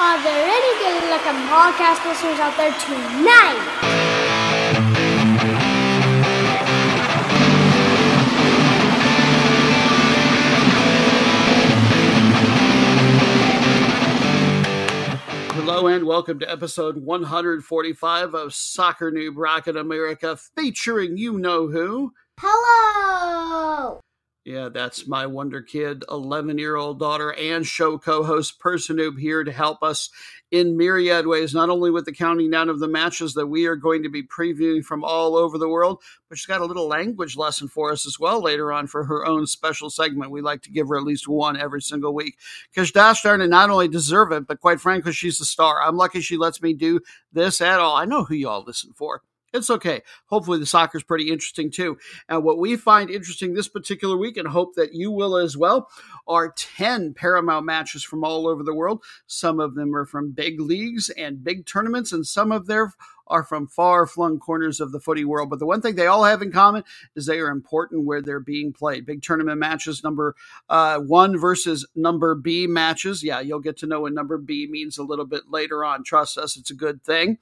Are there any good looking podcast listeners out there tonight? Hello and welcome to episode 145 of Soccer Noob Rockin' America featuring you know who. Hello! Yeah, that's my Wonder Kid, 11 year old daughter, and show co host Person Noob here to help us in myriad ways, not only with the counting down of the matches that we are going to be previewing from all over the world, but she's got a little language lesson for us as well later on for her own special segment. We like to give her at least one every single week because Dash darn it, not only deserve it, but quite frankly, she's the star. I'm lucky she lets me do this at all. I know who you all listen for. It's okay. Hopefully, the soccer is pretty interesting too. And what we find interesting this particular week, and hope that you will as well, are 10 Paramount matches from all over the world. Some of them are from big leagues and big tournaments, and some of them are from far flung corners of the footy world. But the one thing they all have in common is they are important where they're being played. Big tournament matches, number uh, one versus number B matches. Yeah, you'll get to know what number B means a little bit later on. Trust us, it's a good thing.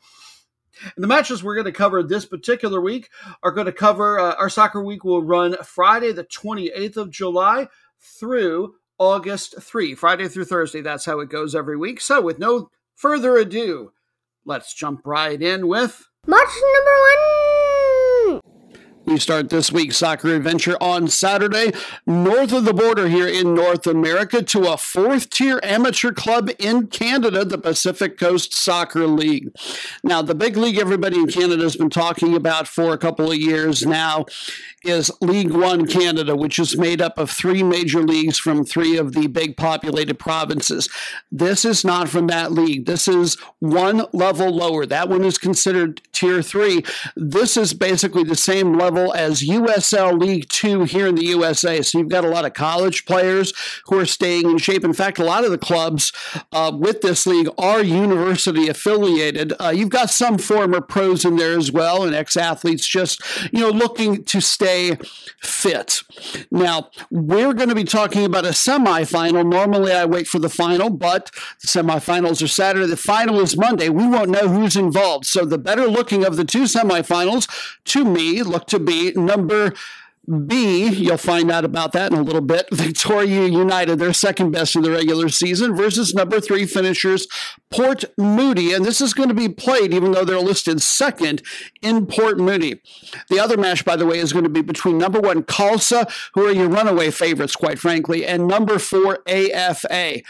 And the matches we're going to cover this particular week are going to cover uh, our soccer week will run Friday, the 28th of July through August 3, Friday through Thursday. That's how it goes every week. So, with no further ado, let's jump right in with Match number one! We start this week's soccer adventure on Saturday, north of the border here in North America, to a fourth tier amateur club in Canada, the Pacific Coast Soccer League. Now, the big league everybody in Canada has been talking about for a couple of years now is League One Canada, which is made up of three major leagues from three of the big populated provinces. This is not from that league. This is one level lower. That one is considered tier three. This is basically the same level as USL League Two here in the USA. So you've got a lot of college players who are staying in shape. In fact, a lot of the clubs uh, with this league are university affiliated. Uh, you've got some former pros in there as well and ex athletes just, you know, looking to stay fit. Now, we're going to be talking about a semifinal. Normally, I wait for the final, but the semifinals are Saturday. The final is Monday. We won't know who's involved. So, the better looking of the two semifinals, to me, look to be number B, you'll find out about that in a little bit. Victoria United, their second best in the regular season, versus number three finishers Port Moody. And this is going to be played, even though they're listed second in Port Moody. The other match, by the way, is going to be between number one Khalsa, who are your runaway favorites, quite frankly, and number four AFA.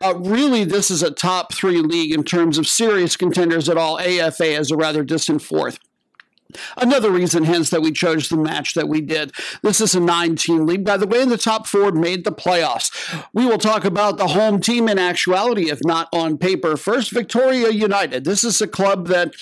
Uh, really, this is a top three league in terms of serious contenders at all. AFA is a rather distant fourth. Another reason, hence, that we chose the match that we did. This is a nine team league. By the way, the top four made the playoffs. We will talk about the home team in actuality, if not on paper. First, Victoria United. This is a club that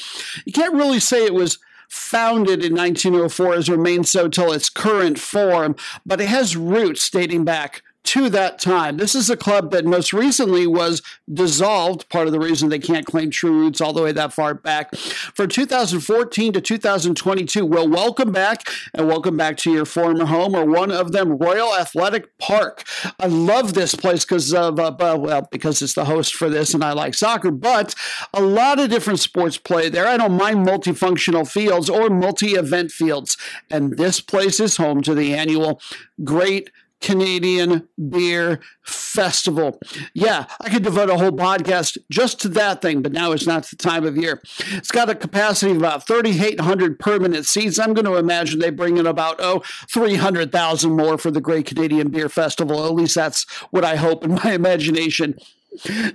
you can't really say it was founded in 1904 has remained so till its current form, but it has roots dating back to that time. This is a club that most recently was dissolved, part of the reason they can't claim true roots all the way that far back. For 2014 to 2022, well, welcome back and welcome back to your former home or one of them, Royal Athletic Park. I love this place because of, uh, well, because it's the host for this and I like soccer, but a lot of different sports play there. I don't mind multifunctional fields or multi event fields. And this place is home to the annual Great Canadian Beer Festival. Yeah, I could devote a whole podcast just to that thing, but now it's not the time of year. It's got a capacity of about 3,800 permanent seats. I'm going to imagine they bring in about, oh, 300,000 more for the Great Canadian Beer Festival. At least that's what I hope in my imagination.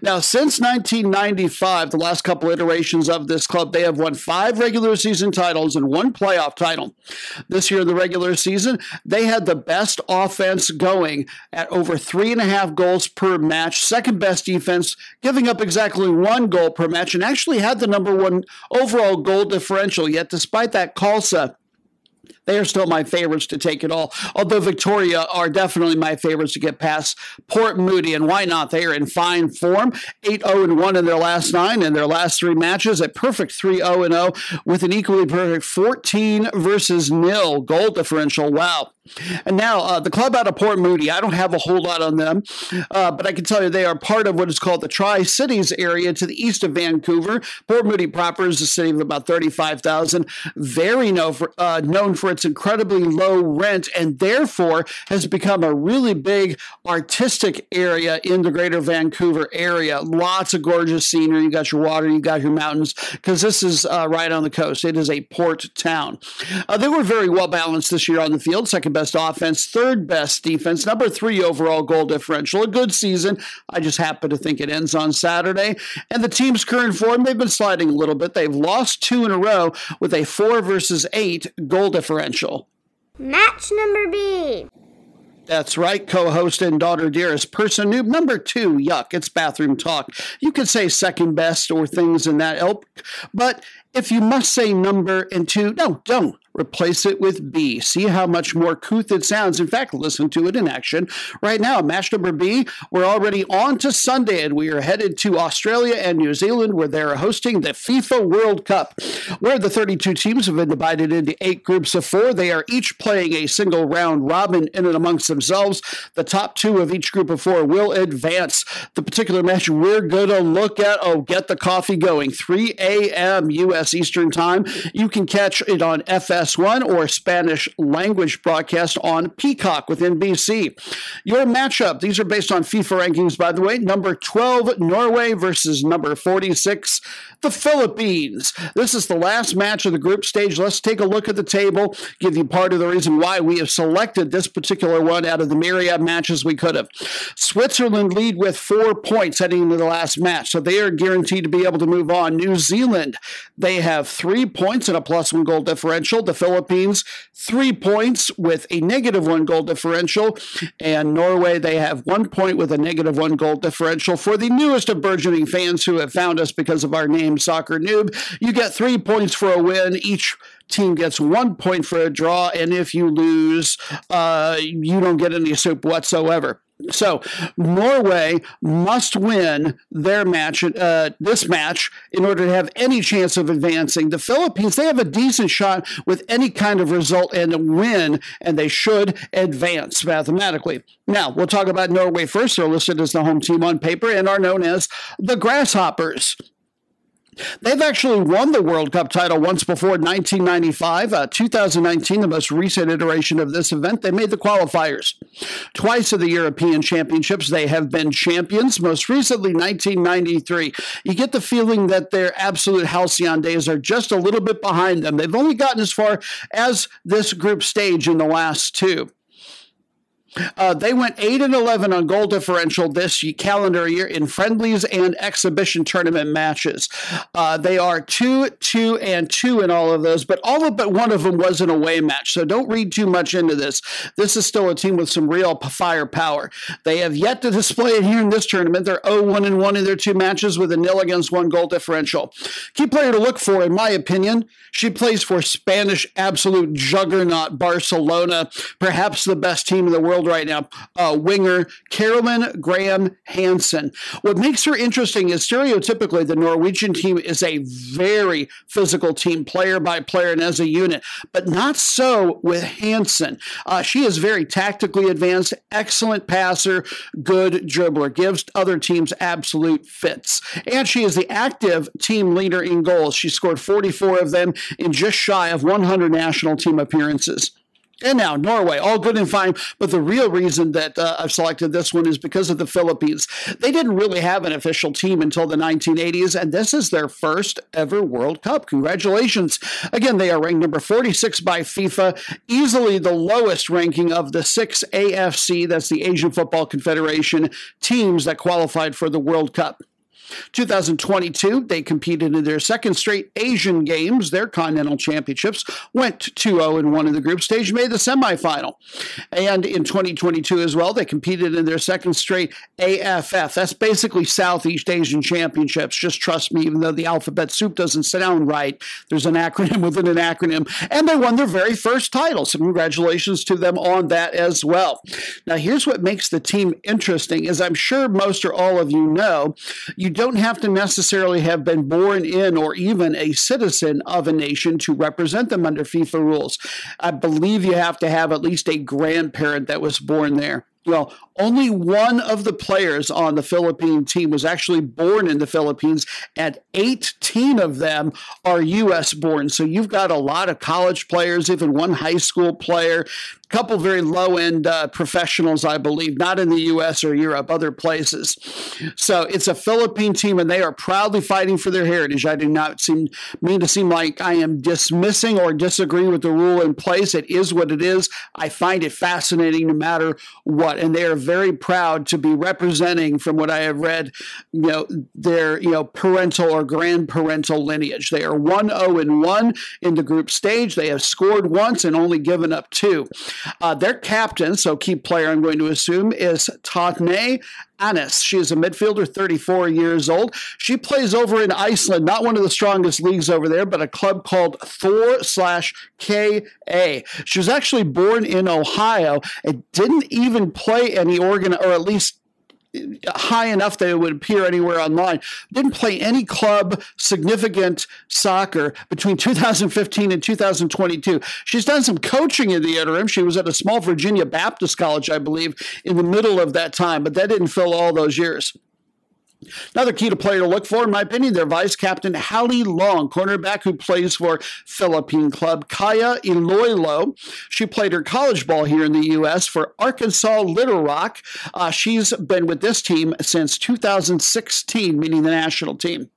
Now, since 1995, the last couple iterations of this club, they have won five regular season titles and one playoff title. This year, in the regular season, they had the best offense going at over three and a half goals per match, second best defense, giving up exactly one goal per match, and actually had the number one overall goal differential. Yet, despite that, Khalsa they are still my favorites to take it all. Although Victoria are definitely my favorites to get past Port Moody, and why not? They are in fine form, 8 0 1 in their last nine, and their last three matches, a perfect 3 0 0 with an equally perfect 14 versus nil goal differential. Wow. And now uh, the club out of Port Moody, I don't have a whole lot on them, uh, but I can tell you they are part of what is called the Tri Cities area to the east of Vancouver. Port Moody proper is a city of about 35,000, very known for, uh, known for its incredibly low rent, and therefore has become a really big artistic area in the greater Vancouver area. Lots of gorgeous scenery. You got your water, you got your mountains, because this is uh, right on the coast. It is a port town. Uh, they were very well balanced this year on the field. Second best offense, third best defense, number three overall goal differential. A good season. I just happen to think it ends on Saturday. And the team's current form, they've been sliding a little bit. They've lost two in a row with a four versus eight goal differential. Match number B. That's right, co host and daughter dearest person noob number two. Yuck, it's bathroom talk. You could say second best or things in that ilk, but if you must say number and two, no, don't. Replace it with B. See how much more couth it sounds. In fact, listen to it in action right now. Match number B, we're already on to Sunday, and we are headed to Australia and New Zealand, where they're hosting the FIFA World Cup, where the 32 teams have been divided into eight groups of four. They are each playing a single round robin in and amongst themselves. The top two of each group of four will advance. The particular match we're going to look at, oh, get the coffee going, 3 a.m. U.S. Eastern Time. You can catch it on FS one or Spanish language broadcast on Peacock with NBC. Your matchup, these are based on FIFA rankings, by the way. Number 12, Norway versus number 46, the Philippines. This is the last match of the group stage. Let's take a look at the table, give you part of the reason why we have selected this particular one out of the myriad matches we could have. Switzerland lead with four points heading into the last match, so they are guaranteed to be able to move on. New Zealand, they have three points and a plus one goal differential. The Philippines, three points with a negative one goal differential. And Norway, they have one point with a negative one goal differential. For the newest of burgeoning fans who have found us because of our name, Soccer Noob. You get three points for a win. Each team gets one point for a draw, and if you lose, uh, you don't get any soup whatsoever. So Norway must win their match, uh, this match, in order to have any chance of advancing. The Philippines, they have a decent shot with any kind of result and a win, and they should advance mathematically. Now we'll talk about Norway first. They're listed as the home team on paper and are known as the Grasshoppers. They've actually won the World Cup title once before, 1995. Uh, 2019, the most recent iteration of this event, they made the qualifiers. Twice of the European Championships, they have been champions, most recently 1993. You get the feeling that their absolute halcyon days are just a little bit behind them. They've only gotten as far as this group stage in the last two. Uh, they went 8 and 11 on goal differential this calendar year in friendlies and exhibition tournament matches. Uh, they are 2 2 and 2 in all of those, but all but one of them was an away match. So don't read too much into this. This is still a team with some real firepower. They have yet to display it here in this tournament. They're 0 1 and 1 in their two matches with a nil against one goal differential. Key player to look for, in my opinion, she plays for Spanish absolute juggernaut Barcelona, perhaps the best team in the world right now, uh, winger Caroline Graham Hansen. What makes her interesting is stereotypically the Norwegian team is a very physical team, player by player and as a unit, but not so with Hansen. Uh, she is very tactically advanced, excellent passer, good dribbler, gives other teams absolute fits. And she is the active team leader in goals. She scored 44 of them in just shy of 100 national team appearances. And now Norway, all good and fine. But the real reason that uh, I've selected this one is because of the Philippines. They didn't really have an official team until the 1980s, and this is their first ever World Cup. Congratulations. Again, they are ranked number 46 by FIFA, easily the lowest ranking of the six AFC, that's the Asian Football Confederation, teams that qualified for the World Cup. 2022, they competed in their second straight Asian Games, their Continental Championships, went 2 0 and 1 in the group stage, made the semifinal. And in 2022 as well, they competed in their second straight AFF. That's basically Southeast Asian Championships. Just trust me, even though the alphabet soup doesn't sound right, there's an acronym within an acronym. And they won their very first title. So congratulations to them on that as well. Now, here's what makes the team interesting, as I'm sure most or all of you know, you don't have to necessarily have been born in or even a citizen of a nation to represent them under FIFA rules. I believe you have to have at least a grandparent that was born there. Well, only one of the players on the Philippine team was actually born in the Philippines, and 18 of them are U.S. born. So you've got a lot of college players, even one high school player, a couple very low end uh, professionals, I believe, not in the U.S. or Europe, other places. So it's a Philippine team, and they are proudly fighting for their heritage. I do not seem mean to seem like I am dismissing or disagreeing with the rule in place. It is what it is. I find it fascinating no matter what, and they are very proud to be representing, from what I have read, you know, their you know parental or grandparental lineage. They are one zero oh and one in the group stage. They have scored once and only given up two. Uh, their captain, so key player, I'm going to assume, is Tahnai Annis. She is a midfielder, 34 years old. She plays over in Iceland, not one of the strongest leagues over there, but a club called Thor slash KA. She was actually born in Ohio and didn't even play any organ, or at least high enough that it would appear anywhere online. Didn't play any club significant soccer between 2015 and 2022. She's done some coaching in the interim. She was at a small Virginia Baptist college, I believe, in the middle of that time, but that didn't fill all those years. Another key to player to look for, in my opinion, their vice captain Hali Long, cornerback who plays for Philippine club Kaya Iloilo. She played her college ball here in the U.S. for Arkansas Little Rock. Uh, she's been with this team since 2016, meaning the national team.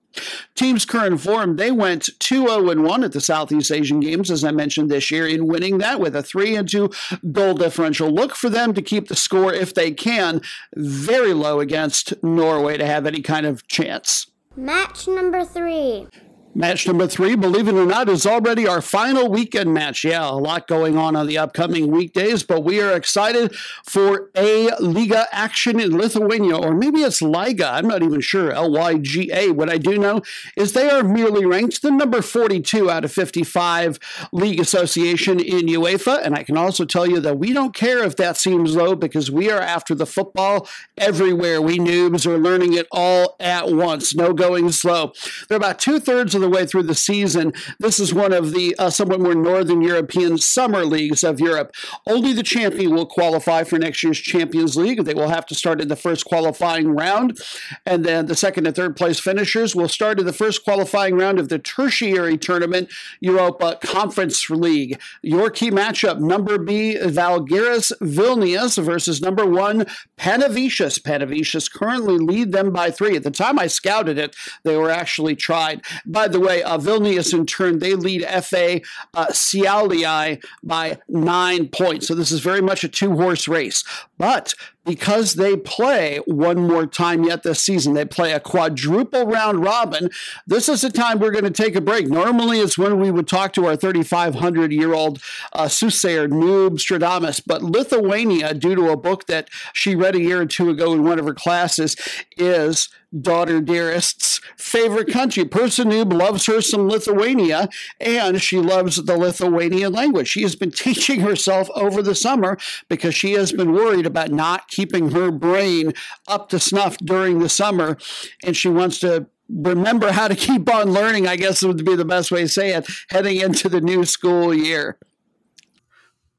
Team's current form, they went 2 0 1 at the Southeast Asian Games, as I mentioned this year, in winning that with a 3 and 2 goal differential. Look for them to keep the score, if they can, very low against Norway to have any kind of chance. Match number three. Match number three, believe it or not, is already our final weekend match. Yeah, a lot going on on the upcoming weekdays, but we are excited for a Liga action in Lithuania, or maybe it's Liga. I'm not even sure. L Y G A. What I do know is they are merely ranked the number 42 out of 55 league association in UEFA. And I can also tell you that we don't care if that seems low because we are after the football everywhere. We noobs are learning it all at once. No going slow. They're about two thirds of of the way through the season. This is one of the uh, somewhat more Northern European summer leagues of Europe. Only the champion will qualify for next year's Champions League. They will have to start in the first qualifying round. And then the second and third place finishers will start in the first qualifying round of the tertiary tournament, Europa Conference League. Your key matchup, number B, Žalgiris Vilnius versus number one, Panevėžys. Panevėžys currently lead them by three. At the time I scouted it, they were actually tried. By the way, uh, Vilnius in turn, they lead FA uh, Šiauliai by nine points. So this is very much a two horse race. But because they play one more time yet this season, they play a quadruple round robin. This is the time we're going to take a break. Normally, it's when we would talk to our 3,500 year old uh, soothsayer, Noob Stradamus. But Lithuania, due to a book that she read a year or two ago in one of her classes, is daughter dearest's favorite country. Person Noob loves her some Lithuania, and she loves the Lithuanian language. She has been teaching herself over the summer because she has been worried about not keeping her brain up to snuff during the summer, and she wants to remember how to keep on learning, I guess would be the best way to say it, heading into the new school year.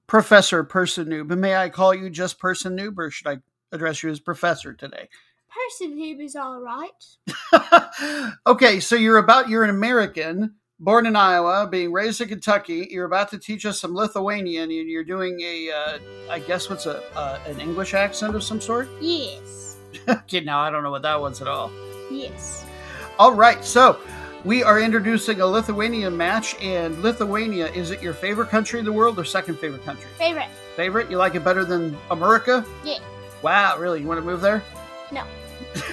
Professor Person Noob, may I call you just Person Noob, or should I address you as Professor today? Person Noob is all right. okay, so you're about you're an American born in Iowa, being raised in Kentucky. You're about to teach us some Lithuanian, and you're doing a, uh, I guess, what's a uh, an English accent of some sort? Yes. okay, now I don't know what that was at all. Yes. All right, so we are introducing a Lithuanian match, and Lithuania is it your favorite country in the world or second favorite country? Favorite. Favorite? You like it better than America? Yeah. Wow, really? You want to move there? No.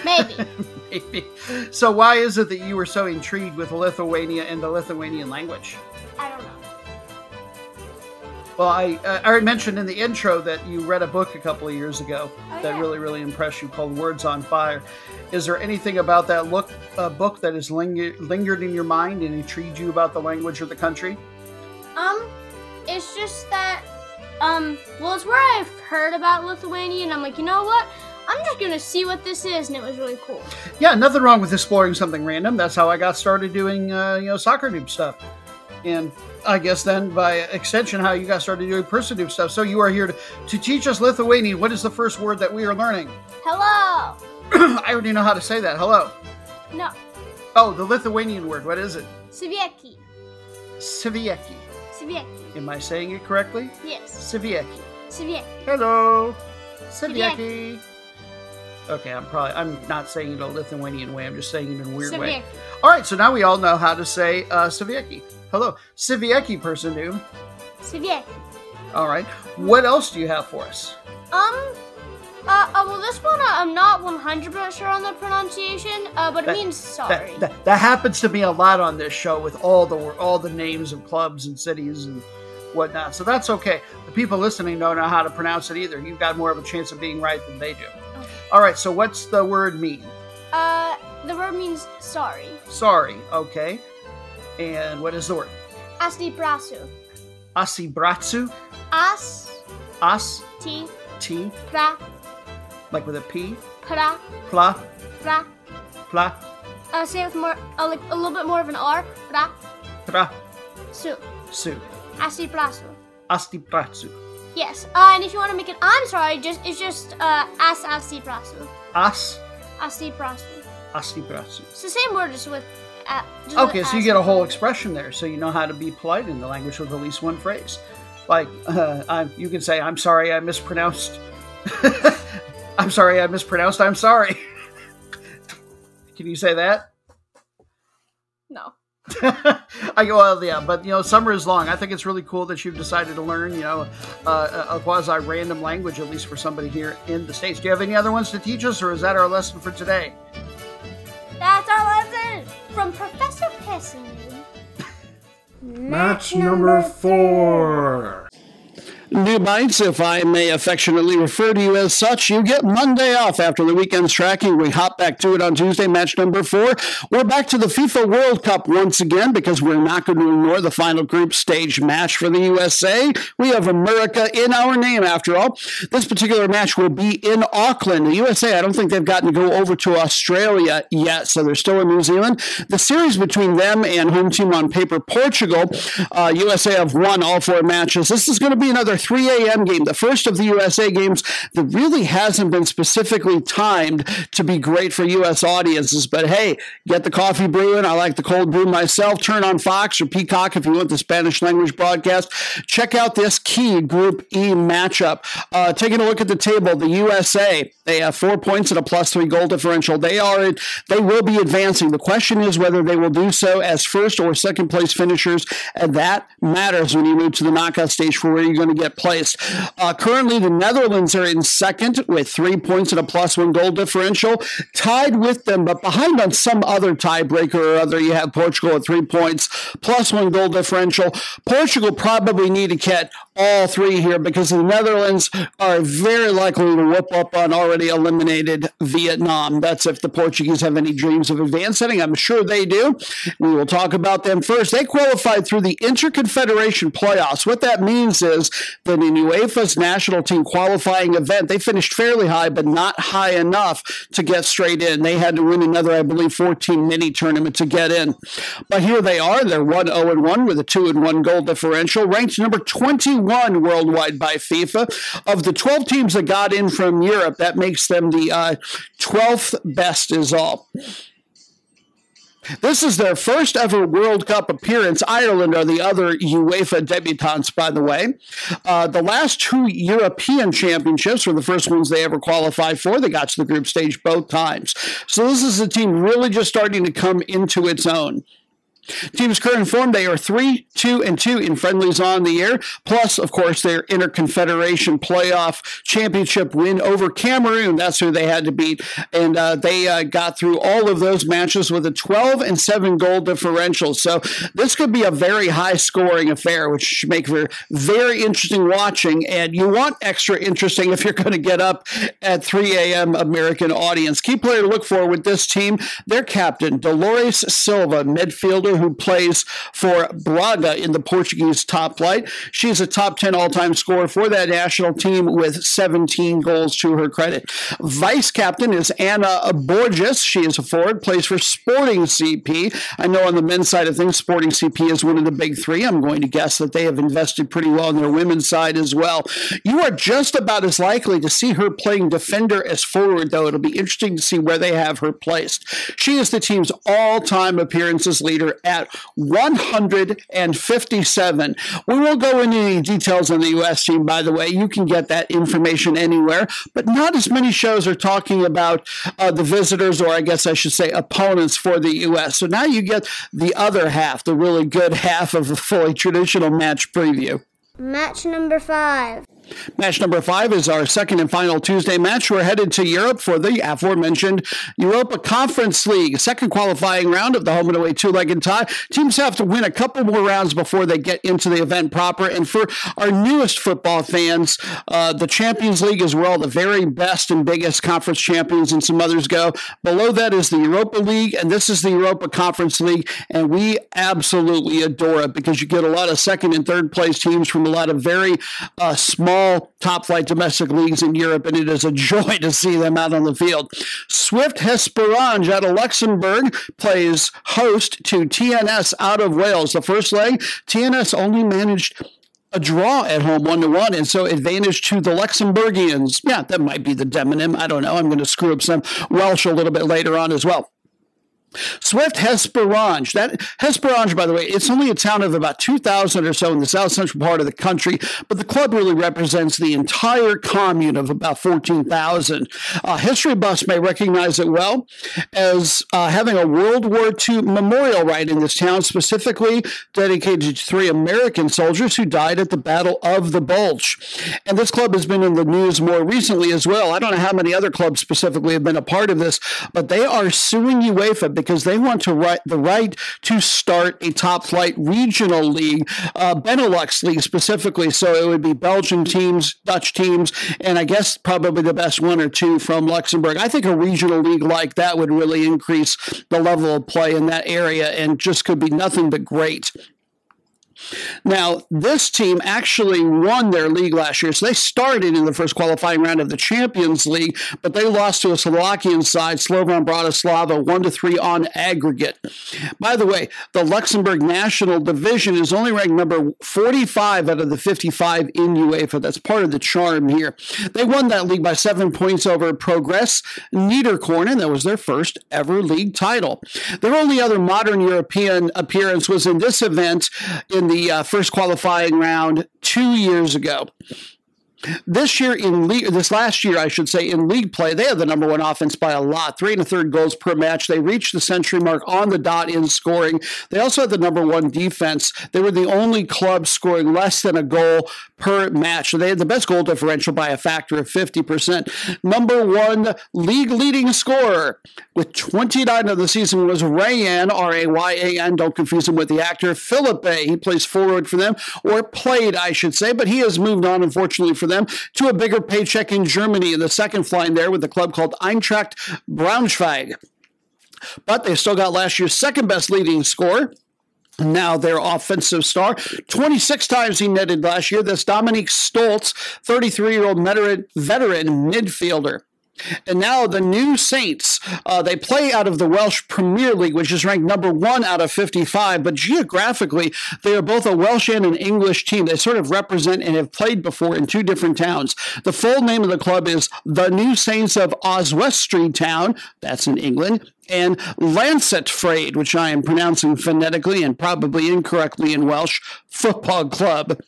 Maybe. So, why is it that you were so intrigued with Lithuania and the Lithuanian language? I don't know. Well, I, uh, I mentioned in the intro that you read a book a couple of years ago Oh, that yeah. really, really impressed you called Words on Fire. Is there anything about that look, uh, book that has linger- lingered in your mind and intrigued you about the language or the country? Um, it's just that, um, well, it's where I've heard about Lithuania, and I'm like, you know what? I'm just gonna see what this is, and it was really cool. Yeah, nothing wrong with exploring something random. That's how I got started doing, uh, you know, soccer noob stuff. And I guess then by extension, how you got started doing person noob stuff. So you are here to, to teach us Lithuanian. What is the first word that we are learning? Hello. I already know how to say that. Hello. No. Oh, the Lithuanian word. What is it? Sveiki. Sivieki. Sveiki. Am I saying it correctly? Yes. Sivieki. Sveiki. Hello. Sivieki. Okay, I'm probably I'm not saying it a Lithuanian way. I'm just saying it in a weird way. All right, so now we all know how to say uh, Sivieki. Hello, Sivieki person new. Sveiki. All right, what else do you have for us? Um, uh, uh, well, this one uh, I'm not 100% sure on the pronunciation, uh, but it means sorry. That, that, that happens to me a lot on this show with all the all the names of clubs and cities and whatnot. So that's okay. The people listening don't know how to pronounce it either. You've got more of a chance of being right than they do. All right, so what's the word mean? Uh, the word means sorry. Sorry, okay. And what is the word? Asti prasu. Asibratsu, As as, T. t, pra like with a p, pra pla, pra. pla, Uh, say it with more, uh, like a little bit more of an R. Pra pra, su. su, Asti prasu. Astibratsu, Yes. Uh, and if you want to make it, I'm sorry. Just it's just uh, as asti prasu. as, Asti prasu. astibratsu. It's the same word, just with. Uh, just with Okay, so you get a whole front of it. expression there, so you know how to be polite in the language with at least one phrase. Like, uh, I'm, you can say, "I'm sorry, I mispronounced." I'm sorry, I mispronounced. I'm sorry. can you say that? No. I go, well, yeah, but you know, summer is long. I think it's really cool that you've decided to learn, you know, uh, a quasi random language, at least for somebody here in the States. Do you have any other ones to teach us, or is that our lesson for today? That's our lesson from Professor Pessin. Match number four. New Bites, if I may affectionately refer to you as such, you get Monday off after the weekend's tracking. We hop back to it on Tuesday, match number four. We're back to the FIFA World Cup once again because we're not going to ignore the final group stage match for the USA. We have America in our name, after all. This particular match will be in Auckland. The USA, I don't think they've gotten to go over to Australia yet, so they're still in New Zealand. The series between them and home team on paper, Portugal, uh, USA have won all four matches. This is going to be another 3 a.m. game, the first of the USA games that really hasn't been specifically timed to be great for U.S. audiences. But hey, get the coffee brewing. I like the cold brew myself. Turn on Fox or Peacock if you want the Spanish language broadcast. Check out this key Group E matchup. Uh, taking a look at the table, the USA, they have four points and a plus three goal differential. They are they will be advancing. The question is whether they will do so as first or second place finishers, and that matters when you move to the knockout stage for where you're going to get placed. Uh, currently, the Netherlands are in second with three points and a plus one goal differential, tied with them, but behind on some other tiebreaker or other. You have Portugal at three points, plus one goal differential. Portugal probably need to get all three here because the Netherlands are very likely to whoop up on already eliminated Vietnam. That's if the Portuguese have any dreams of advancing. I'm sure they do. We will talk about them first. They qualified through the Interconfederation playoffs. What that means is that in UEFA's national team qualifying event, they finished fairly high, but not high enough to get straight in. They had to win another, I believe, 14 mini tournament to get in. But here they are. They're 1 0 1 with a 2 1 goal differential, ranked number 21 worldwide by FIFA. Of the 12 teams that got in from Europe, that makes them the uh, 12th best, is all. This is their first ever World Cup appearance. Ireland are the other UEFA debutantes, by the way. Uh, the last two European championships were the first ones they ever qualified for. They got to the group stage both times. So this is a team really just starting to come into its own. Teams current form, they are 3 2 and 2 in friendlies on the air. Plus, of course, their Interconfederation playoff championship win over Cameroon. That's who they had to beat. And uh, they uh, got through all of those matches with a 12 and 7 goal differential. So this could be a very high scoring affair, which should make for very interesting watching. And you want extra interesting if you're going to get up at 3 a.m. American audience. Key player to look for with this team, their captain, Dolores Silva, midfielder who plays for Braga in the Portuguese top flight. She's a top 10 all time scorer for that national team with 17 goals to her credit. Vice captain is Ana Borges. She is a forward, plays for Sporting CP. I know on the men's side of things, Sporting CP is one of the big three. I'm going to guess that they have invested pretty well on their women's side as well. You are just about as likely to see her playing defender as forward, though. It'll be interesting to see where they have her placed. She is the team's all time appearances leader at 157. We won't go into any details on the U.S. team, by the way. You can get that information anywhere, but not as many shows are talking about uh, the visitors, or I guess I should say opponents for the U.S. So now you get the other half, the really good half of a fully traditional match preview. Match number five. Match number five is our second and final Tuesday match. We're headed to Europe for the aforementioned Europa Conference League, second qualifying round of the home and away two legged tie. Teams have to win a couple more rounds before they get into the event proper. And for our newest football fans, uh, the Champions League is where all the very best and biggest conference champions and some others go. Below that is the Europa League, and this is the Europa Conference League. And we absolutely adore it because you get a lot of second and third place teams from a lot of very uh, small all top flight domestic leagues in Europe, and it is a joy to see them out on the field. Swift Hesperange out of Luxembourg plays host to TNS out of Wales. The first leg, TNS only managed a draw at home one to one, and so advantage to the Luxembourgians. Yeah, that might be the demonym. I don't know. I'm going to screw up some Welsh a little bit later on as well. Swift Hesperange. That Hesperange, by the way, it's only a town of about 2,000 or so in the south central part of the country, but the club really represents the entire commune of about 14,000. Uh, history buffs may recognize it well as uh, having a World War II memorial right in this town, specifically dedicated to three American soldiers who died at the Battle of the Bulge. And this club has been in the news more recently as well. I don't know how many other clubs specifically have been a part of this, but they are suing UEFA because they want to write the right to start a top flight regional league, uh, Benelux league specifically. So it would be Belgian teams, Dutch teams, and I guess probably the best one or two from Luxembourg. I think a regional league like that would really increase the level of play in that area and just could be nothing but great. Now, this team actually won their league last year. So they started in the first qualifying round of the Champions League, but they lost to a Slovakian side, Slovan Bratislava, 1 to 3 on aggregate. By the way, the Luxembourg National Division is only ranked number 45 out of the 55 in UEFA. That's part of the charm here. They won that league by seven points over Progress Niederkorn. That was their first ever league title. Their only other modern European appearance was in this event in the uh, first qualifying round two years ago. This year in league, this last year, I should say, in league play, they had the number one offense by a lot, three and a third goals per match. They reached the century mark on the dot in scoring. They also had the number one defense. They were the only club scoring less than a goal per match. So they had the best goal differential by a factor of 50%. Number one league leading scorer with 29 of the season was Rayan, R A Y A N. Don't confuse him with the actor Philippe. He plays forward for them, or played, I should say, but he has moved on, unfortunately, for them to a bigger paycheck in Germany in the second flying there with a club called Eintracht Braunschweig. But they still got last year's second best leading score. Now their offensive star, 26 times he netted last year. That's Dominik Stolz, 33 year old veteran midfielder. And now the new Saints, uh, they play out of the Welsh Premier League, which is ranked number one out of 55. But geographically, they are both a Welsh and an English team. They sort of represent and have played before in two different towns. The full name of the club is the New Saints of Oswestry Town. That's in England and Lancet Llantfraid, which I am pronouncing phonetically and probably incorrectly in Welsh, Football Club.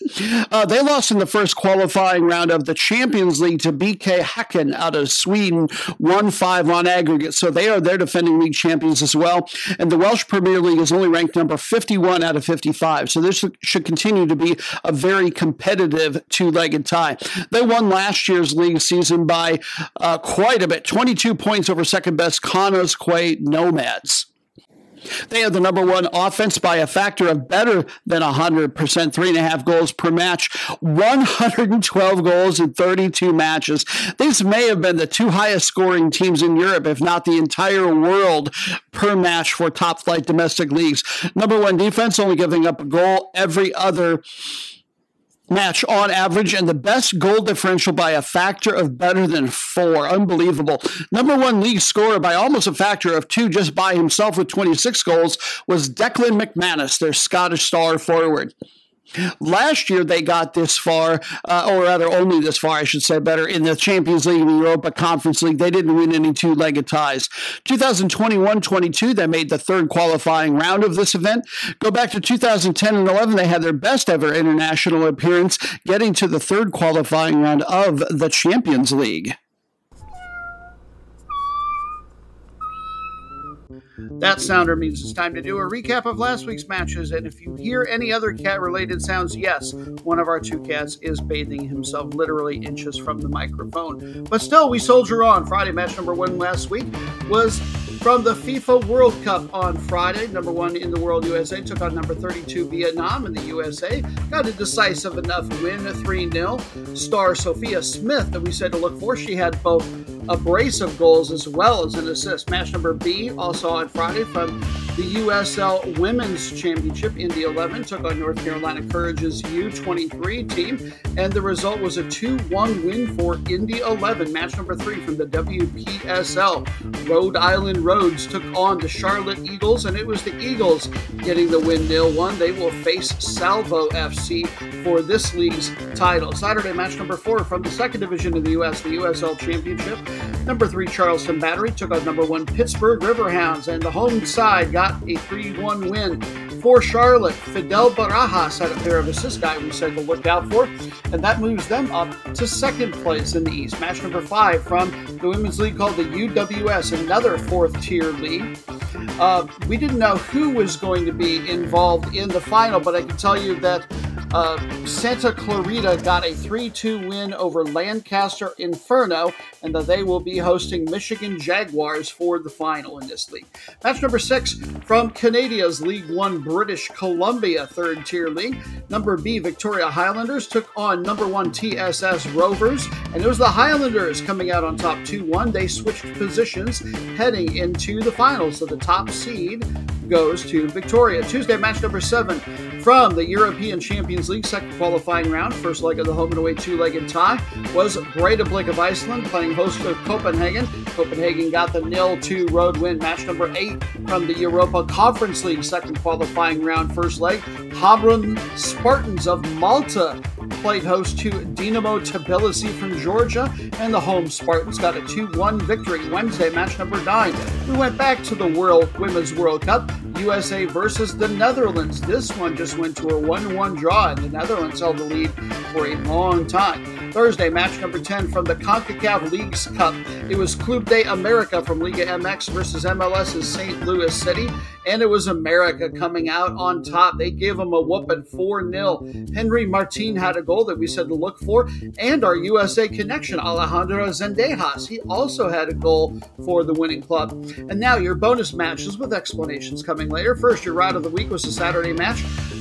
Uh, they lost in the first qualifying round of the Champions League to BK Häcken out of Sweden, 1 5 on aggregate. So they are their defending league champions as well. And the Welsh Premier League is only ranked number 51 out of 55. So this should continue to be a very competitive two legged tie. They won last year's league season by uh, quite a bit 22 points over second best Connah's Quay Nomads. They are the number one offense by a factor of better than 100%, three and a half goals per match, 112 goals in 32 matches. These may have been the two highest scoring teams in Europe, if not the entire world, per match for top flight domestic leagues. Number one defense, only giving up a goal every other match on average and the best goal differential by a factor of better than four. Unbelievable. Number one league scorer by almost a factor of two just by himself with 26 goals was Declan McManus, their Scottish star forward. Last year, they got this far, uh, or rather, only this far, I should say better, in the Champions League and Europa Conference League. They didn't win any two legged ties. 2021 22, they made the third qualifying round of this event. Go back to 2010 and 11, they had their best ever international appearance, getting to the third qualifying round of the Champions League. That sounder means it's time to do a recap of last week's matches, and if you hear any other cat related sounds, yes, one of our two cats is bathing himself literally inches from the microphone. But still, we soldier on. Friday match number one last week was from the FIFA World Cup on Friday. Number one in the world, USA, took on number 32, Vietnam, and the USA got a decisive enough win, 3 0. Star Sophia Smith, that we said to look for, she had both a brace of goals as well as an assist. Match number B, also on Friday from the USL Women's Championship. Indy 11 took on North Carolina Courage's U23 team, and the result was a 2 1 win for Indy 11. Match number three from the WPSL. Rhode Island Rhodes took on the Charlotte Eagles, and it was the Eagles getting the win nil 1. They will face Salvo FC for this league's title. Saturday match number four from the second division of the U.S., the USL Championship. Number three, Charleston Battery took on number one Pittsburgh Riverhounds, and the home side got a 3 1 win for Charlotte. Fidel Barajas had a pair of assists guy we said to look out for, and that moves them up to second place in the East. Match number five from the women's league called the UWS, another fourth tier league. Uh, we didn't know who was going to be involved in the final, but I can tell you that uh, Santa Clarita got a 3 2 win over Lancaster Inferno, and that they will be hosting Michigan Jaguars for the final in this league. Match number six from Canada's League One British Columbia third tier league. Number B, Victoria Highlanders took on number one TSS Rovers, and it was the Highlanders coming out on top 2 1. They switched positions heading into the finals, so the top seed goes to Victoria. Tuesday, match number seven from the European Champions League second qualifying round. First leg of the home and away two legged tie was Breidablik of Iceland playing host to Copenhagen. Copenhagen got the nil 2 road win. Match number eight from the Europa Conference League second qualifying round first leg. Hamrun Spartans of Malta played host to Dinamo Tbilisi from Georgia, and the home Spartans got a 2 1 victory Wednesday, match number 9. We went back to the World Women's World Cup. USA versus the Netherlands. This one just went to a 1 1 draw, and the Netherlands held the lead for a long time. Thursday, match number 10 from the CONCACAF Leagues Cup. It was Club de America from Liga MX versus MLS's St. Louis City, and it was America coming out on top. They gave them a whooping 4 0. Henry Martin had a goal that we said to look for, and our USA connection, Alejandro Zendejas. He also had a goal for the winning club. And now your bonus matches with explanations coming later. First, your round of the week was a Saturday match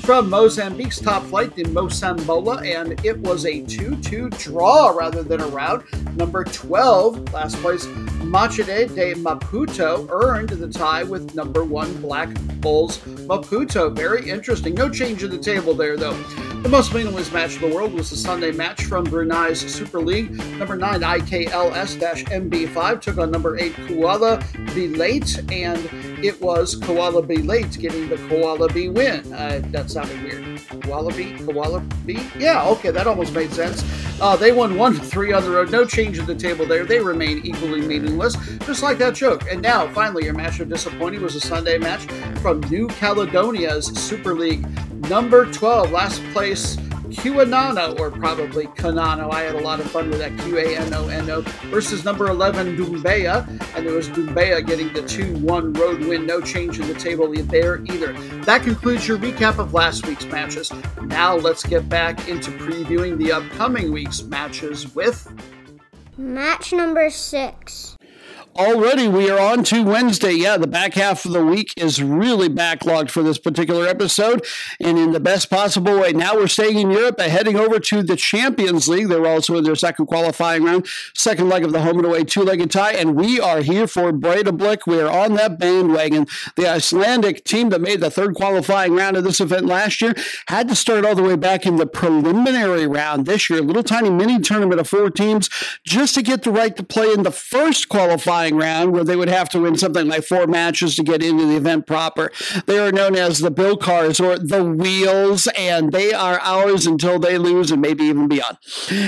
from Mozambique's top flight the Mosambola, and it was a 2 2 draw rather than a rout. Number 12, last place, Matchedje de Maputo earned the tie with number one Black Bulls Maputo. Very interesting. No change in the table there, though. The most meaningless match of the world was the Sunday match from Brunei's Super League. Number 9 IKLS-MB5 took on number 8 Kuala Belait, and it was Kuala Belait getting the Koala B win. Uh, that sounded weird. Koala Wallaby. Yeah, okay, that almost made sense. Uh, they won 1 3 on the road. No change in the table there. They remain equally meaningless, just like that joke. And now, finally, your match of disappointing was a Sunday match from New Caledonia's Super League number 12, last place QAnono, or probably Kanano. I had a lot of fun with that Q A N O N O versus number 11 Dumbéa, and it was Dumbéa getting the 2 1 road win. No change in the table there either. That concludes your recap of last week's matches. Now let's get back into previewing the upcoming week's matches with. Match number six. Already, we are on to Wednesday. Yeah, the back half of the week is really backlogged for this particular episode, and in the best possible way. Now we're staying in Europe, and heading over to the Champions League. They're also in their second qualifying round, second leg of the home and away two legged tie, and we are here for Breidablik. We are on that bandwagon. The Icelandic team that made the third qualifying round of this event last year had to start all the way back in the preliminary round this year, a little tiny mini tournament of four teams, just to get the right to play in the first qualifying qualifying round where they would have to win something like four matches to get into the event proper. They are known as the Bill Cars or the Wheels, and they are ours until they lose and maybe even beyond.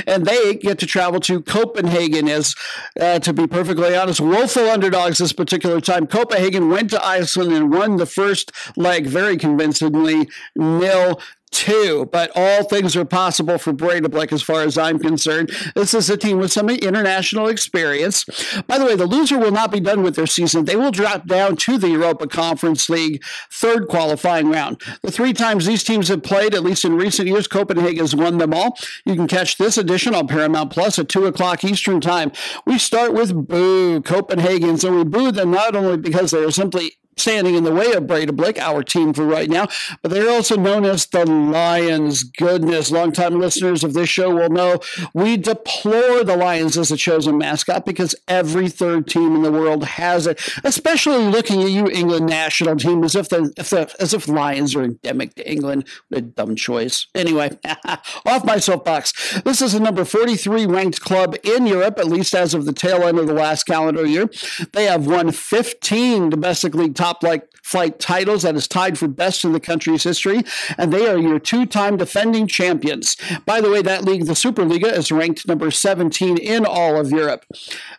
And they get to travel to Copenhagen as, uh, to be perfectly honest, woeful underdogs this particular time. Copenhagen went to Iceland and won the first leg very convincingly, nil two, but all things are possible for Breidablik as far as I'm concerned. This is a team with some international experience. By the way, the loser will not be done with their season. They will drop down to the Europa Conference League third qualifying round. The three times these teams have played, at least in recent years, Copenhagen has won them all. You can catch this edition on Paramount Plus at 2 o'clock Eastern Time. We start with Boo, Copenhagen's, and we boo them not only because they are simply standing in the way of Breidablik, our team for right now, but they're also known as the Lions. Goodness, longtime listeners of this show will know we deplore the Lions as a chosen mascot because every third team in the world has it, especially looking at you, England national team, as if the, if the, as if Lions are endemic to England. What a dumb choice. Anyway, off my soapbox. This is a number 43 ranked club in Europe, at least as of the tail end of the last calendar year. They have won 15 domestic league top like flight titles that is tied for best in the country's history, and they are your two-time defending champions. By the way, that league, the Superliga, is ranked number 17 in all of Europe.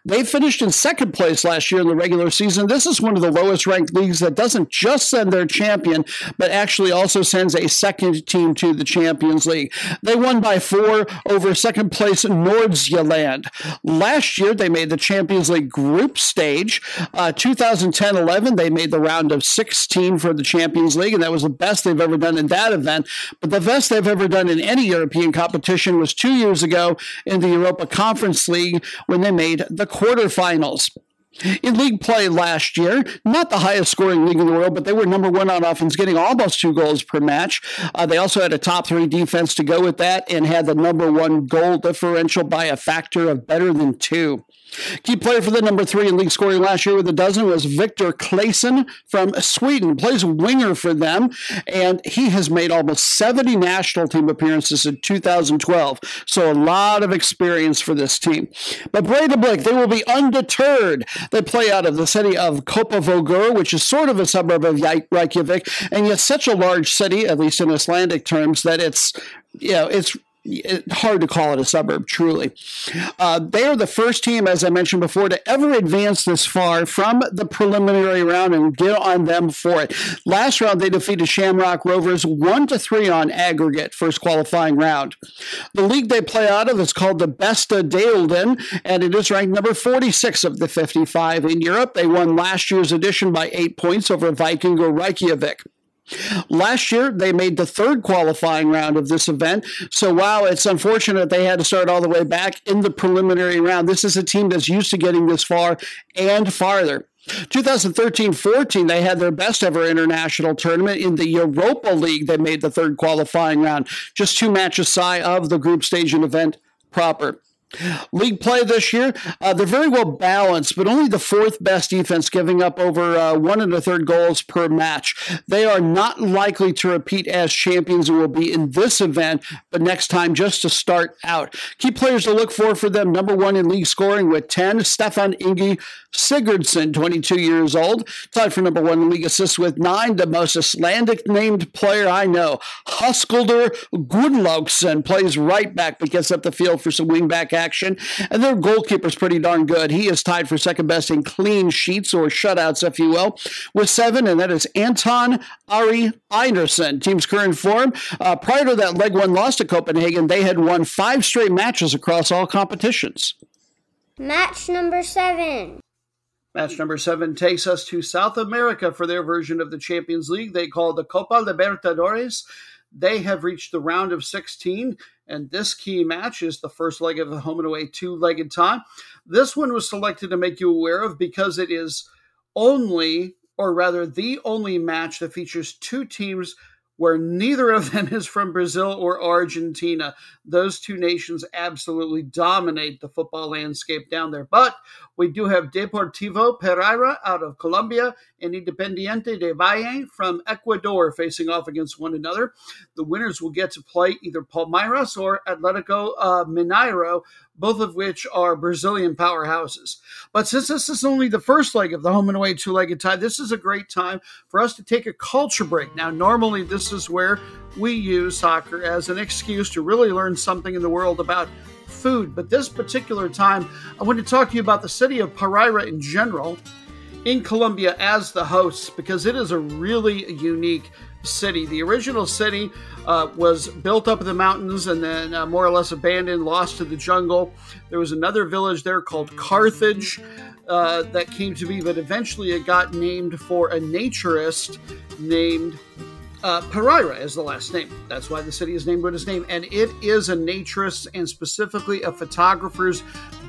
They finished in second place last year in the regular season. This is one of the lowest ranked leagues that doesn't just send their champion, but actually also sends a second team to the Champions League. They won by four over second place Nordsjælland. Last year, they made the Champions League group stage. Uh, 2010 11, they made the round of 16 for the Champions League, and that was the best they've ever done in that event. But the best they've ever done in any European competition was two years ago in the Europa Conference League when they made the quarterfinals. In league play last year, not the highest scoring league in the world, but they were number one on offense, getting almost two goals per match. Uh, they also had a top three defense to go with that and had the number one goal differential by a factor of better than two. Key player for the number three in league scoring last year with a dozen was Viktor Claesson from Sweden. Plays winger for them, and he has made almost 70 national team appearances in 2012. So a lot of experience for this team. But Breidablik, they will be undeterred. They play out of the city of Kópavogur, which is sort of a suburb of Reykjavik, and yet such a large city, at least in Icelandic terms, that it's you know it's hard to call it a suburb, truly. Uh, they are the first team, as I mentioned before, to ever advance this far from the preliminary round and get on them for it. Last round, they defeated Shamrock Rovers 1 to 3 on aggregate, first qualifying round. The league they play out of is called the Besta Deildin, and it is ranked number 46 of the 55 in Europe. They won last year's edition by eight points over Víkingur Reykjavik. Last year, they made the third qualifying round of this event. So while it's unfortunate they had to start all the way back in the preliminary round, this is a team that's used to getting this far and farther. 2013 14, they had their best ever international tournament in the Europa League. They made the third qualifying round, just two matches shy of the group stage and event proper. League play this year, uh, they're very well balanced, but only the fourth best defense, giving up over uh, one and a third goals per match. They are not likely to repeat as champions and will be in this event, but next time just to start out. Key players to look for for them number one in league scoring with 10, Stefan Ingi Sigurdsson, 22 years old, tied for number one in league assists with nine, the most Icelandic named player I know. Höskuldur Gunnlaugsson plays right back, but gets up the field for some wingback action. And their goalkeeper's pretty darn good. He is tied for second best in clean sheets or shutouts, if you will, with seven, and that is Anton Ari Einarsson. Team's current form. Uh, prior to that leg one loss to Copenhagen, they had won five straight matches across all competitions. Match number seven. Match number seven takes us to South America for their version of the Champions League. They call the Copa Libertadores. They have reached the round of 16, and this key match is the first leg of the home and away two legged tie. This one was selected to make you aware of because it is only, or rather, the only match that features two teams where neither of them is from Brazil or Argentina. Those two nations absolutely dominate the football landscape down there. But we do have Deportivo Pereira out of Colombia and Independiente del Valle from Ecuador facing off against one another. The winners will get to play either Palmeiras or Atletico uh, Mineiro, both of which are Brazilian powerhouses. But since this is only the first leg of the home and away two legged tie, this is a great time for us to take a culture break. Now, normally this is where we use soccer as an excuse to really learn something in the world about food. But this particular time, I want to talk to you about the city of Pereira in general, in Colombia as the host, because it is a really unique city. The original city uh, was built up in the mountains and then uh, more or less abandoned, lost to the jungle. There was another village there called Carthage. Uh, that came to be, but eventually it got named for a naturist named uh, Pereira is the last name. That's why the city is named what its name. And it is a naturist and specifically a photographer's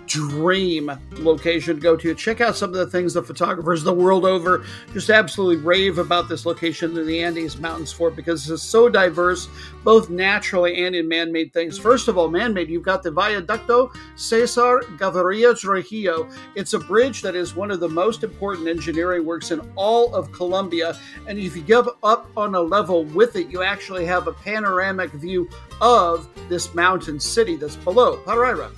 dream location to go to. Check out some of the things the photographers the world over just absolutely rave about this location in the Andes Mountains for because it's so diverse, both naturally and in man made things. First of all, man made, you've got the Viaducto Cesar Gaviria Trujillo. It's a bridge that is one of the most important engineering works in all of Colombia. And if you give up on a level with it, you actually have a panoramic view of this mountain city that's below Pereira.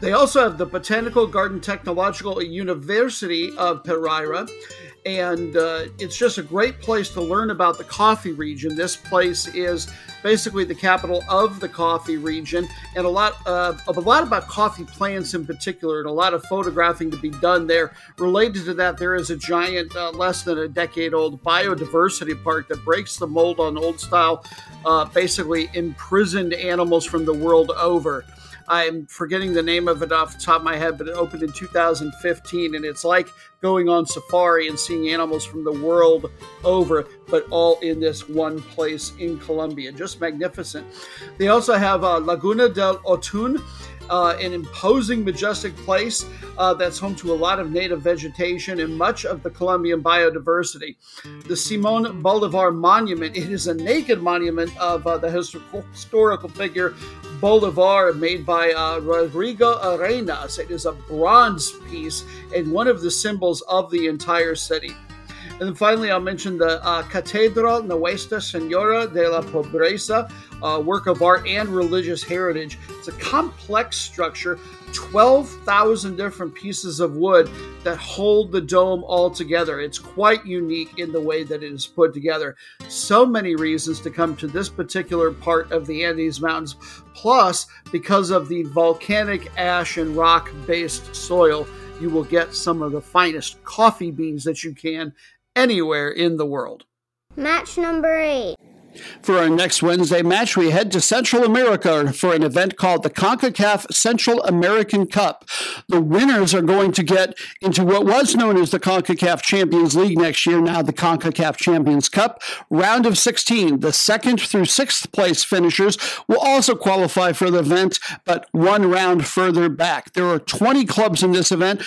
They also have the Botanical Garden Technological University of Pereira, and uh, it's just a great place to learn about the coffee region. This place is basically the capital of the coffee region, and a lot uh, a lot about coffee plants in particular, and a lot of photographing to be done there. Related to that, there is a giant, uh, less than a decade old biodiversity park that breaks the mold on old style, uh, basically imprisoned animals from the world over. I'm forgetting the name of it off the top of my head, but it opened in 2015, and it's like going on safari and seeing animals from the world over, but all in this one place in Colombia. Just magnificent. They also have uh, Laguna del Otun. Uh, an imposing, majestic place uh, that's home to a lot of native vegetation and much of the Colombian biodiversity. The Simon Bolivar Monument, it is a naked monument of uh, the historical figure Bolivar made by uh, Rodrigo Arenas. It is a bronze piece and one of the symbols of the entire city. And then finally, I'll mention the uh, Catedral Nuestra Senora de la Pobreza, uh, work of art and religious heritage. It's a complex structure 12,000 different pieces of wood that hold the dome all together. It's quite unique in the way that it is put together. So many reasons to come to this particular part of the Andes Mountains, plus, because of the volcanic ash and rock based soil, you will get some of the finest coffee beans that you can anywhere in the world. Match number eight. For our next Wednesday match, we head to Central America for an event called the CONCACAF Central American Cup. The winners are going to get into what was known as the CONCACAF Champions League next year, now the CONCACAF Champions Cup. Round of 16. The second through sixth place finishers will also qualify for the event, but one round further back. There are 20 clubs in this event.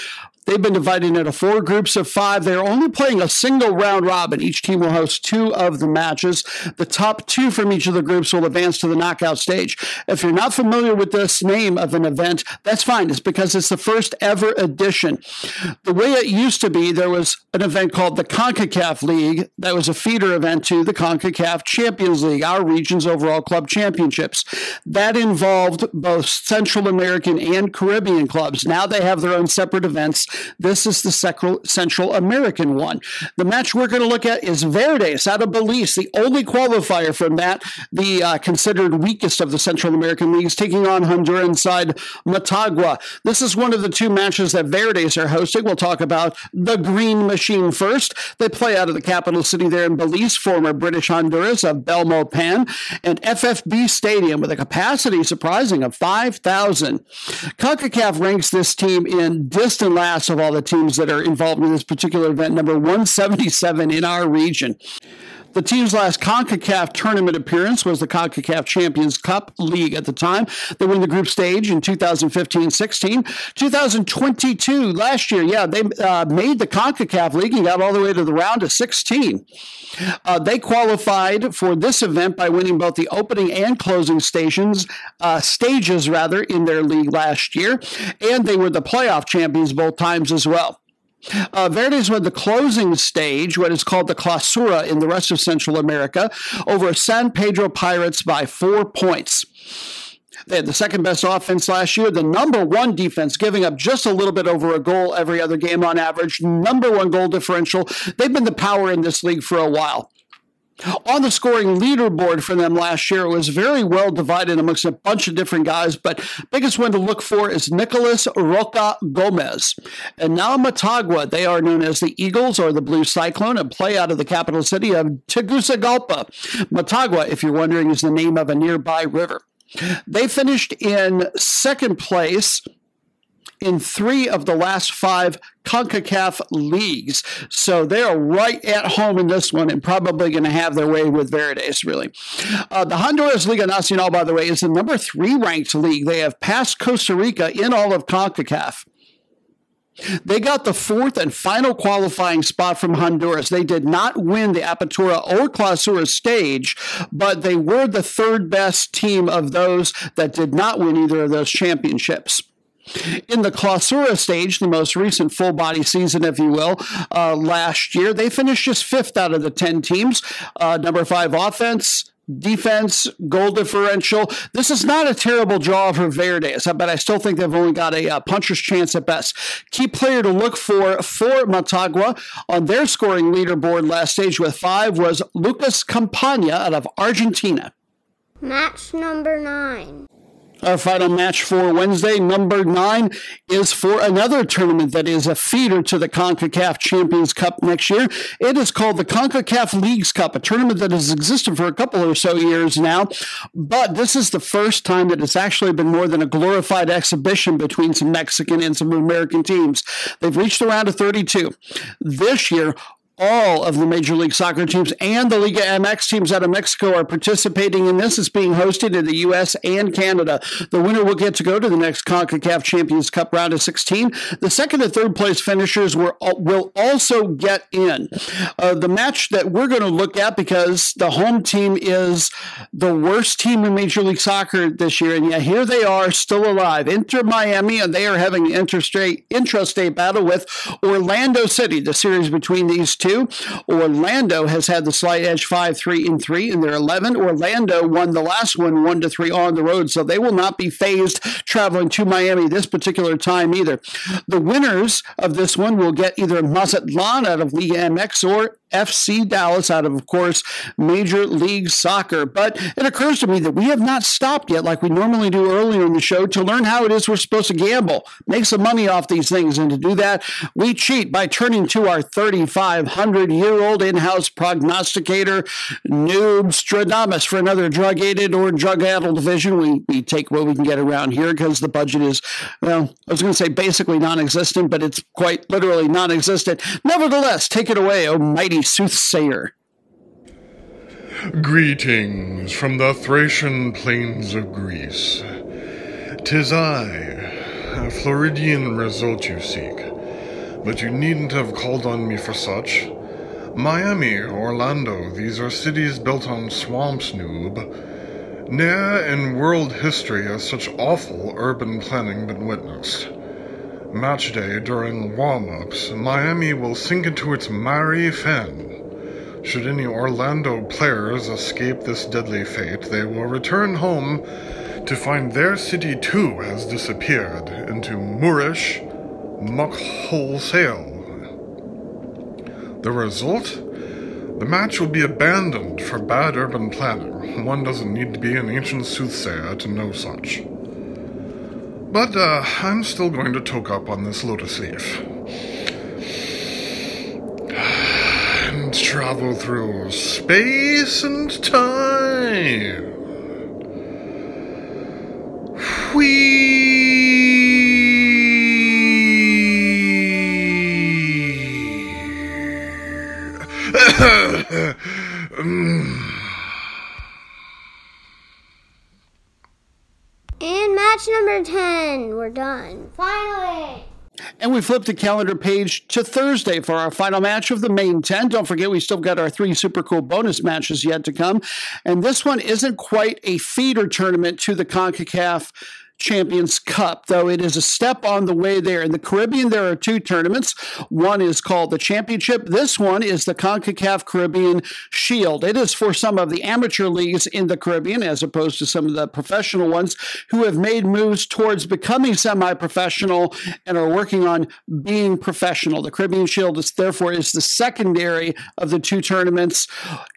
They've been divided into four groups of five. They're only playing a single round robin. Each team will host two of the matches. The top two from each of the groups will advance to the knockout stage. If you're not familiar with this name of an event, that's fine. It's because it's the first ever edition. The way it used to be, there was an event called the CONCACAF League that was a feeder event to the CONCACAF Champions League, our region's overall club championships. That involved both Central American and Caribbean clubs. Now they have their own separate events. This is the Central American one. The match we're going to look at is Verdes out of Belize, the only qualifier from that, the uh, considered weakest of the Central American leagues, taking on Honduran side Motagua. This is one of the two matches that Verdes are hosting. We'll talk about the Green Machine first. They play out of the capital city there in Belize, former British Honduras of Belmopan, and FFB Stadium with a capacity surprising of 5,000. CONCACAF ranks this team in distant last of all the teams that are involved in this particular event, number 177 in our region. The team's last CONCACAF tournament appearance was the CONCACAF Champions Cup League at the time. They won the group stage in 2015 16. 2022, last year, yeah, they uh, made the CONCACAF League and got all the way to the round of 16. Uh, they qualified for this event by winning both the opening and closing stations, uh, stages rather, in their league last year, and they were the playoff champions both times as well. Uh, Verdes won the closing stage, what is called the Clausura in the rest of Central America, over San Pedro Pirates by four points. They had the second best offense last year, the number one defense, giving up just a little bit over a goal every other game on average, number one goal differential. They've been the power in this league for a while. On the scoring leaderboard for them last year, it was very well divided amongst a bunch of different guys, but biggest one to look for is Nicholas Roca Gomez. And now Motagua, they are known as the Eagles or the Blue Cyclone and play out of the capital city of Tegucigalpa. Motagua, if you're wondering, is the name of a nearby river. They finished in second place in three of the last five CONCACAF leagues. So they are right at home in this one and probably going to have their way with Verdes, really. Uh, the Honduras Liga Nacional, by the way, is the number three ranked league. They have passed Costa Rica in all of CONCACAF. They got the fourth and final qualifying spot from Honduras. They did not win the Apertura or Clausura stage, but they were the third best team of those that did not win either of those championships. In the Clausura stage, the most recent full body season, if you will, uh, last year, they finished just fifth out of the 10 teams. Uh, number five offense, defense, goal differential. This is not a terrible draw for Verdes, but I still think they've only got a, uh, puncher's chance at best. Key player to look for for Motagua on their scoring leaderboard last stage with five was Lucas Campagna out of Argentina. Match number nine. Our final match for Wednesday, number nine, is for another tournament that is a feeder to the CONCACAF Champions Cup next year. It is called the CONCACAF Leagues Cup, a tournament that has existed for a couple or so years now. But this is the first time that it's actually been more than a glorified exhibition between some Mexican and some American teams. They've reached the round of 32. This year, all of the Major League Soccer teams and the Liga MX teams out of Mexico are participating in this. It's being hosted in the U.S. and Canada. The winner will get to go to the next CONCACAF Champions Cup round of 16. The second and third place finishers were, will also get in. Uh, the match that we're going to look at because the home team is the worst team in Major League Soccer this year, and yet here they are still alive. Inter Miami, and they are having an intrastate, intrastate battle with Orlando City, the series between these. Orlando has had the slight edge 5 3 and 3 in their 11. Orlando won the last one 1 to 3 on the road, so they will not be phased traveling to Miami this particular time either. The winners of this one will get either Mazatlan out of Liga MX or FC Dallas out of, of course, Major League Soccer. But it occurs to me that we have not stopped yet, like we normally do earlier in the show, to learn how it is we're supposed to gamble, make some money off these things. And to do that, we cheat by turning to our 3,500 year old in house prognosticator, Noobstradamus, for another drug aided or drug addled division. We, we take what we can get around here because the budget is, well, I was going to say basically non existent, but it's quite literally non existent. Nevertheless, take it away, oh mighty soothsayer. Greetings from the Thracian plains of Greece. Tis I, a Floridian result you seek. but you needn't have called on me for such. Miami, Orlando, these are cities built on swamps, noob. Ne'er in world history has such awful urban planning been witnessed. Match day during warm ups, Miami will sink into its miry fen. Should any Orlando players escape this deadly fate, they will return home to find their city too has disappeared into Moorish muck wholesale. The result? The match will be abandoned for bad urban planning. One doesn't need to be an ancient soothsayer to know such. But uh, I'm still going to toke up on this lotus leaf. And travel through space and time. And match number 10. We're done. Finally. And we flip the calendar page to Thursday for our final match of the main 10. Don't forget, we still got our three super cool bonus matches yet to come. And this one isn't quite a feeder tournament to the CONCACAF Champions Cup, though it is a step on the way there. In the Caribbean, there are two tournaments. One is called the Championship. This one is the CONCACAF Caribbean Shield. It is for some of the amateur leagues in the Caribbean, as opposed to some of the professional ones who have made moves towards becoming semi professional and are working on being professional. The Caribbean Shield is therefore is the secondary of the two tournaments.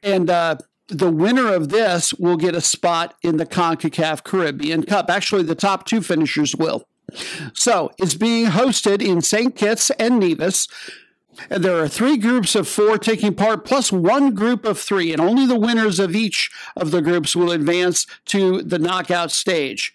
And, uh, the winner of this will get a spot in the CONCACAF Caribbean Cup. Actually, the top two finishers will. So it's being hosted in St. Kitts and Nevis. And there are three groups of four taking part, plus one group of three, and only the winners of each of the groups will advance to the knockout stage.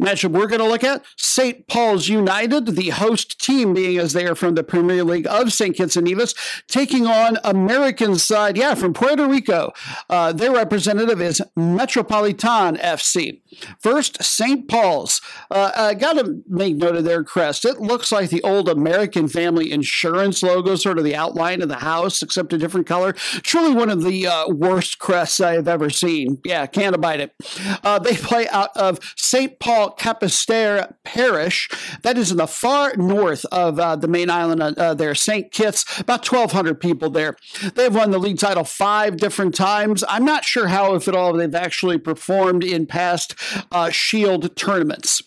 Matchup we're going to look at St. Paul's United, the host team being as they are from the Premier League of St. Kitts and Nevis, taking on American side, yeah, from Puerto Rico. Uh, their representative is Metropolitan FC. First, St. Paul's. Uh, I got to make note of their crest. It looks like the old American Family Insurance logo, sort of the outline of the house, except a different color. Truly one of the uh, worst crests I have ever seen. Yeah, can't abide it. Uh, they play out of St. Paul Capesterre Parish. That is in the far north of uh, the main island uh, there, St. Kitts. About 1,200 people there. They've won the league title five different times. I'm not sure how, if at all, they've actually performed in past uh, Shield tournaments.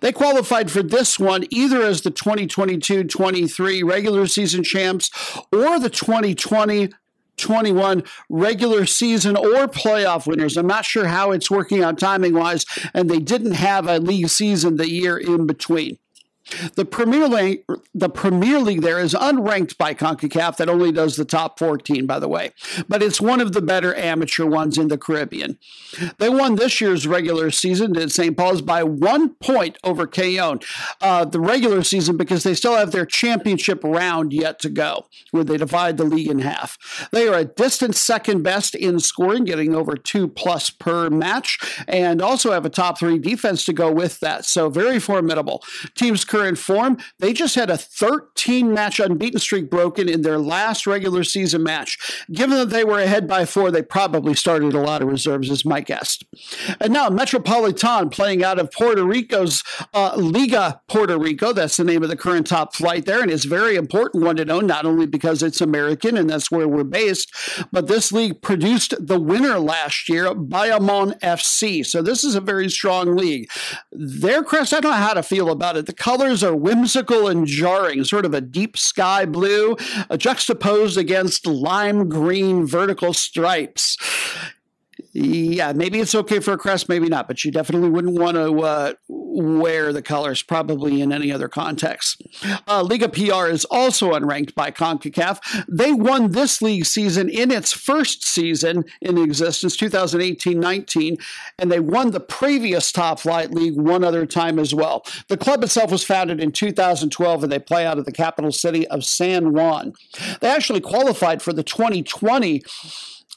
They qualified for this one either as the 2022 23 regular season champs or the 2020 21 regular season or playoff winners. I'm not sure how it's working out timing wise, and they didn't have a league season the year in between. The Premier League, the Premier League there is unranked by CONCACAF. That only does the top 14, by the way. But it's one of the better amateur ones in the Caribbean. They won this year's regular season at St. Paul's by one point over Cayon. Uh, the regular season because they still have their championship round yet to go, where they divide the league in half. They are a distant second best in scoring, getting over two plus per match, and also have a top three defense to go with that. So very formidable. Teams current form, they just had a 13 match unbeaten streak broken in their last regular season match. Given that they were ahead by four, they probably started a lot of reserves, is my guess. And now Metropolitan playing out of Puerto Rico's uh, Liga Puerto Rico. That's the name of the current top flight there, and it's a very important one to know, not only because it's American and that's where we're based, but this league produced the winner last year, Bayamon FC. So this is a very strong league. Their crest, I don't know how to feel about it. The color colors are whimsical and jarring, sort of a deep sky blue, juxtaposed against lime green vertical stripes. Yeah, maybe it's okay for a crest, maybe not, but you definitely wouldn't want to uh, wear the colors probably in any other context. Uh, Liga PR is also unranked by CONCACAF. They won this league season in its first season in existence, 2018 19, and they won the previous top flight league one other time as well. The club itself was founded in 2012 and they play out of the capital city of San Juan. They actually qualified for the 2020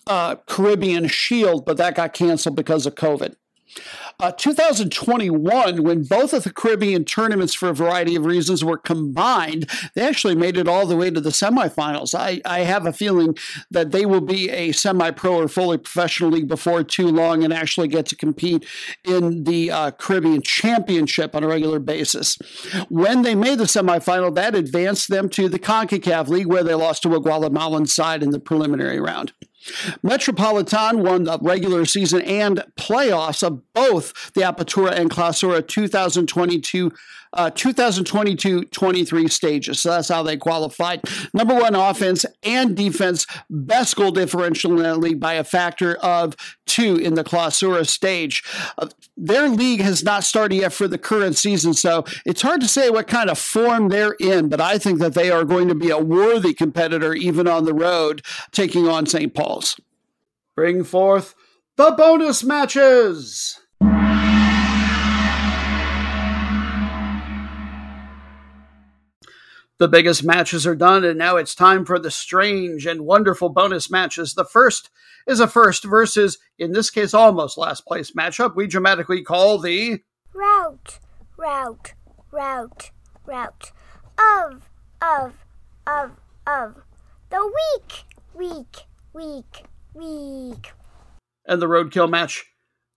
uh, Caribbean Shield, but that got canceled because of COVID. Uh, 2021, when both of the Caribbean tournaments, for a variety of reasons, were combined, they actually made it all the way to the semifinals. I, I have a feeling that they will be a semi pro or fully professional league before too long and actually get to compete in the uh, Caribbean Championship on a regular basis. When they made the semifinal, that advanced them to the CONCACAF League, where they lost to a Guatemalan side in the preliminary round. Metropolitan won the regular season and playoffs of both the Apertura and Clausura 2022 uh, 2022-23 stages. So that's how they qualified. Number one offense and defense, best goal differential in the league by a factor of two in the Clausura stage. Uh, their league has not started yet for the current season, so it's hard to say what kind of form they're in, but I think that they are going to be a worthy competitor even on the road taking on St. Paul's. Bring forth the bonus matches. The biggest matches are done, and now it's time for the strange and wonderful bonus matches. The first is a first versus, in this case, almost last place matchup. We dramatically call the route, route, route, route of, of, of, of the week, week, week, week. And the roadkill match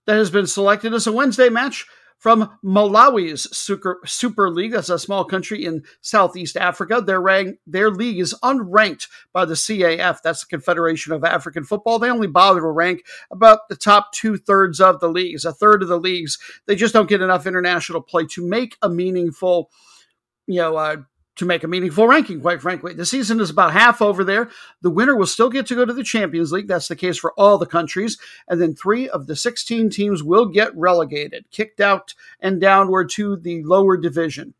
that has been selected as a Wednesday match from Malawi's Super, Super League. That's a small country in Southeast Africa. Their rank, their league is unranked by the CAF. That's the Confederation of African Football. They only bother to rank about the top two thirds of the leagues. A third of the leagues, they just don't get enough international play to make a meaningful, you know, uh, to make a meaningful ranking, quite frankly. The season is about half over there. The winner will still get to go to the Champions League. That's the case for all the countries. And then three of the 16 teams will get relegated, kicked out and downward to the lower division.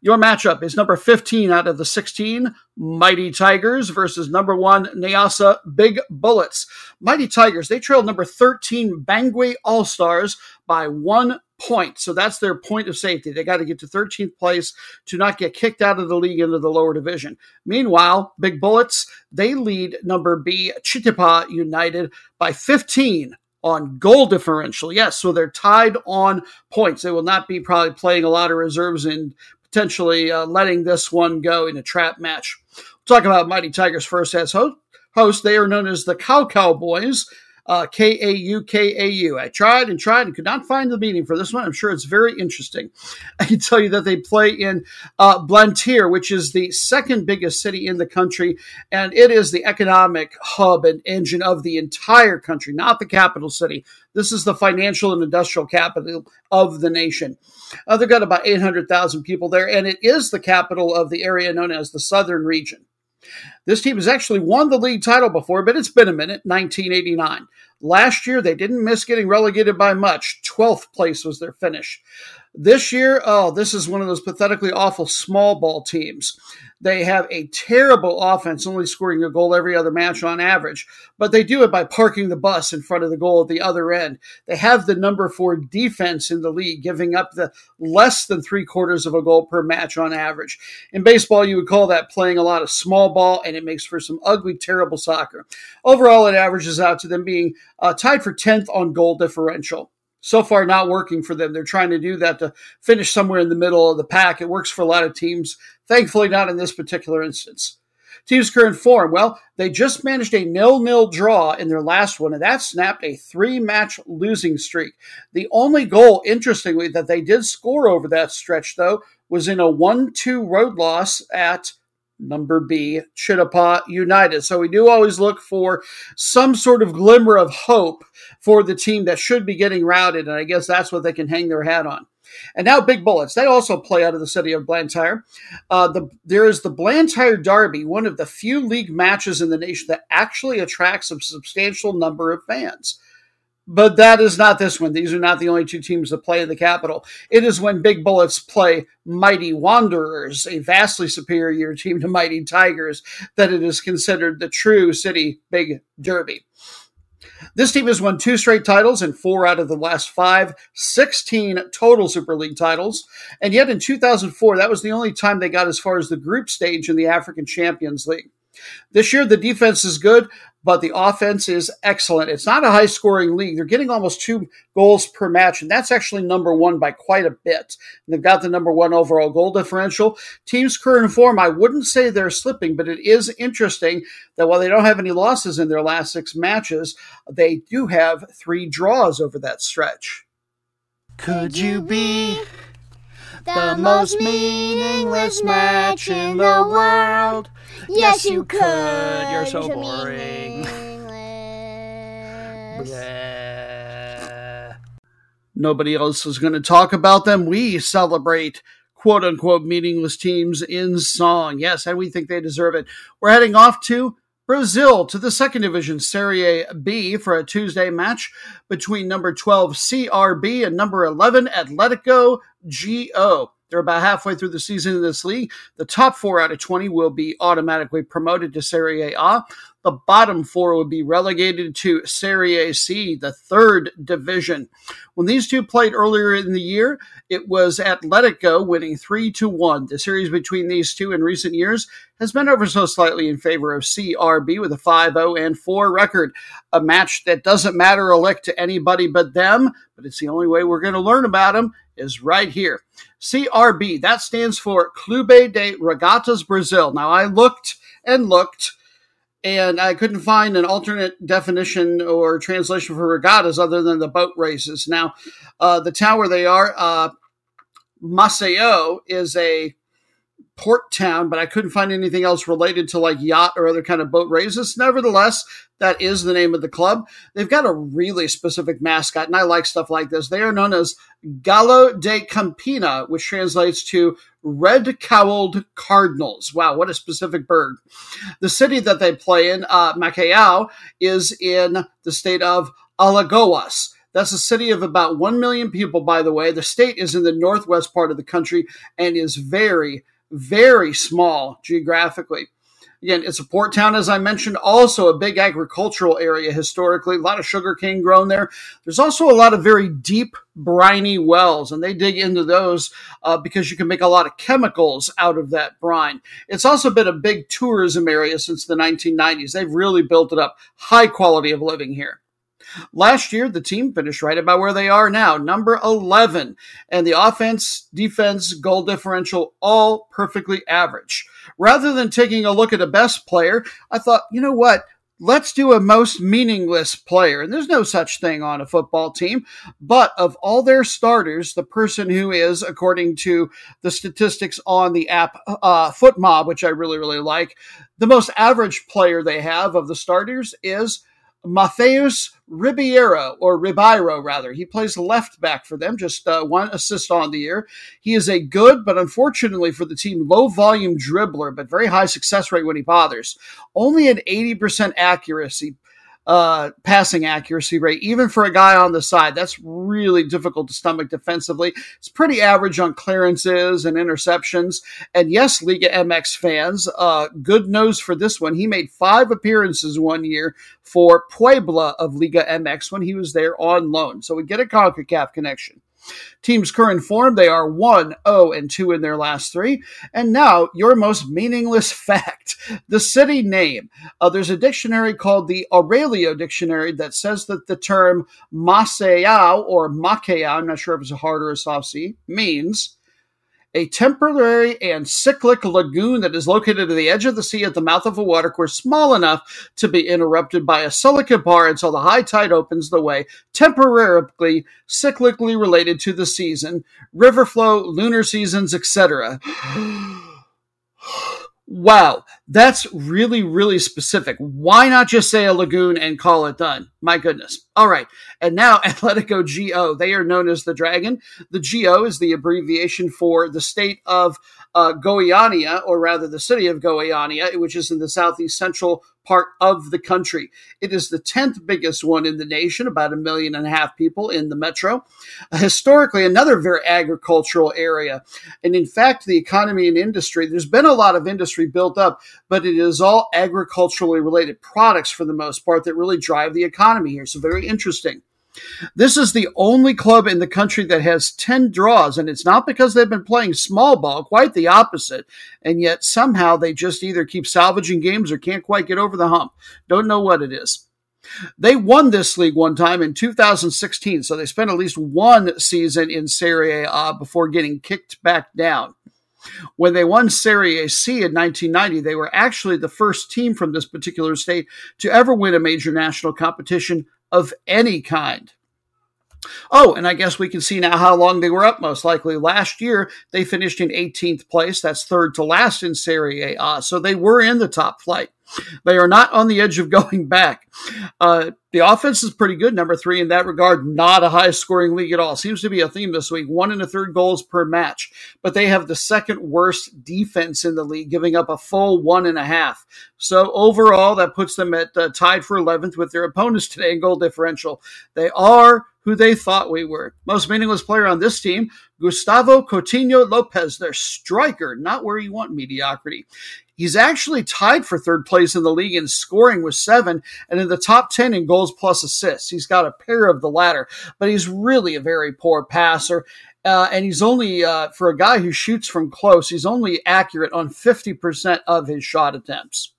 Your matchup is number 15 out of the 16, Mighty Tigers versus number one, Nyasa Big Bullets. Mighty Tigers, they trailed number 13, Bangwe All Stars by one point. So that's their point of safety. They got to get to 13th place to not get kicked out of the league into the lower division. Meanwhile, Big Bullets, they lead number B, Chitipa United by 15 on goal differential. Yes, so they're tied on points. They will not be probably playing a lot of reserves and potentially uh, letting this one go in a trap match. We'll talk about Mighty Tigers first as host. They are known as the Cow Cowboys. Uh, K A U K A U. I tried and tried and could not find the meaning for this one. I'm sure it's very interesting. I can tell you that they play in uh, Blantyre, which is the second biggest city in the country, and it is the economic hub and engine of the entire country, not the capital city. This is the financial and industrial capital of the nation. Uh, they've got about 800,000 people there, and it is the capital of the area known as the Southern Region. This team has actually won the league title before, but it's been a minute 1989. Last year, they didn't miss getting relegated by much. 12th place was their finish. This year, oh, this is one of those pathetically awful small ball teams. They have a terrible offense, only scoring a goal every other match on average, but they do it by parking the bus in front of the goal at the other end. They have the number four defense in the league, giving up the less than three quarters of a goal per match on average. In baseball, you would call that playing a lot of small ball, and it makes for some ugly, terrible soccer. Overall, it averages out to them being uh, tied for 10th on goal differential so far not working for them. They're trying to do that to finish somewhere in the middle of the pack. It works for a lot of teams. Thankfully, not in this particular instance. Team's current form. Well, they just managed a nil-nil draw in their last one, and that snapped a three-match losing streak. The only goal, interestingly, that they did score over that stretch, though, was in a one-two road loss at number B, Chitipa United. So we do always look for some sort of glimmer of hope for the team that should be getting routed, and I guess that's what they can hang their hat on. And now Big Bullets. They also play out of the city of Blantyre. Uh, the, there is the Blantyre Derby, one of the few league matches in the nation that actually attracts a substantial number of fans. But that is not this one. These are not the only two teams that play in the capital. It is when Big Bullets play Mighty Wanderers, a vastly superior team to Mighty Tigers, that it is considered the true city big derby. This team has won two straight titles and four out of the last five, 16 total Super League titles. And yet in 2004, that was the only time they got as far as the group stage in the African Champions League. This year, the defense is good, but the offense is excellent. It's not a high scoring league. They're getting almost two goals per match, and that's actually number one by quite a bit. And they've got the number one overall goal differential. Team's current form, I wouldn't say they're slipping, but it is interesting that while they don't have any losses in their last six matches, they do have three draws over that stretch. Could you be the most meaningless match in the world? Yes, you could. You're so boring. Bleh. Nobody else is going to talk about them. We celebrate quote unquote meaningless teams in song. Yes, and we think they deserve it. We're heading off to Brazil to the second division Serie B for a Tuesday match between number 12 CRB and number 11 Atletico GO. They're about halfway through the season in this league. The top four out of 20 will be automatically promoted to Serie A. The bottom four would be relegated to Serie C, the third division. When these two played earlier in the year, it was Atletico winning 3 to 1. The series between these two in recent years has been ever so slightly in favor of CRB with a 5 0 and 4 record. A match that doesn't matter a lick to anybody but them, but it's the only way we're going to learn about them is right here. CRB, that stands for Clube de Regatas Brasil. Now, I looked and looked and I couldn't find an alternate definition or translation for regattas other than the boat races. Now, uh, the town where they are, uh, Maceió, is a port town, but I couldn't find anything else related to like yacht or other kind of boat races. Nevertheless, that is the name of the club. They've got a really specific mascot, and I like stuff like this. They are known as Galo de Campina, which translates to red cowled cardinals. Wow, what a specific bird. The city that they play in, uh, Maceió, is in the state of Alagoas. That's a city of about 1 million people, by the way. The state is in the northwest part of the country and is very, very small geographically. Again, it's a port town, as I mentioned, also a big agricultural area historically, a lot of sugarcane grown there. There's also a lot of very deep, briny wells, and they dig into those uh, because you can make a lot of chemicals out of that brine. It's also been a big tourism area since the 1990s. They've really built it up. High quality of living here. Last year, the team finished right about where they are now, number 11. And the offense, defense, goal differential, all perfectly average. Rather than taking a look at a best player, I thought, you know what? Let's do a most meaningless player. And there's no such thing on a football team. But of all their starters, the person who is, according to the statistics on the app uh, FotMob, which I really, really like, the most average player they have of the starters is Matheus Ribeiro, or Ribeiro rather. He plays left back for them, just uh, one assist on the year. He is a good, but unfortunately for the team, low volume dribbler, but very high success rate when he bothers. Only an 80% accuracy uh, passing accuracy rate, even for a guy on the side. That's really difficult to stomach defensively. It's pretty average on clearances and interceptions. And yes, Liga MX fans, uh, good news for this one. He made five appearances one year for Puebla of Liga MX when he was there on loan. So we get a CONCACAF connection. Team's current form, they are 1 0 and 2 in their last three. And now, your most meaningless fact the city name. Uh, there's a dictionary called the Aurelio Dictionary that says that the term Maceió or Maceió, I'm not sure if it's a hard or a soft C, means a temporary and cyclic lagoon that is located at the edge of the sea at the mouth of a watercourse small enough to be interrupted by a silicate bar until the high tide opens the way, temporarily, cyclically related to the season, river flow, lunar seasons, etc. wow, that's really, really specific. Why not just say a lagoon and call it done? My goodness. All right. And now Atletico GO. They are known as the Dragon. The GO is the abbreviation for the state of uh, Goiânia, or rather the city of Goiânia, which is in the southeast central part of the country. It is the 10th biggest one in the nation, about a million and a half people in the metro. Historically, another very agricultural area. And in fact, the economy and industry, there's been a lot of industry built up, but it is all agriculturally related products for the most part that really drive the economy here. So very interesting. This is the only club in the country that has 10 draws, and it's not because they've been playing small ball, quite the opposite. And yet somehow they just either keep salvaging games or can't quite get over the hump. Don't know what it is. They won this league one time in 2016, so they spent at least one season in Serie A uh, before getting kicked back down. When they won Serie C in 1990, they were actually the first team from this particular state to ever win a major national competition of any kind. Oh, and I guess we can see now how long they were up most likely. Last year, they finished in 18th place. That's third to last in Serie A. So they were in the top flight. They are not on the edge of going back. Uh, the offense is pretty good, number three in that regard. Not a high scoring league at all. Seems to be a theme this week. One and a third goals per match, but they have the second worst defense in the league, giving up a full one and a half. So overall, that puts them at uh, tied for 11th with their opponents today in goal differential. They are who they thought we were. Most meaningless player on this team, Gustavo Coutinho Lopez, their striker, not where you want mediocrity. He's actually tied for third place in the league in scoring with seven and in the top 10 in goals plus assists. He's got a pair of the latter, but he's really a very poor passer. Uh, and he's only, uh, for a guy who shoots from close, he's only accurate on 50% of his shot attempts.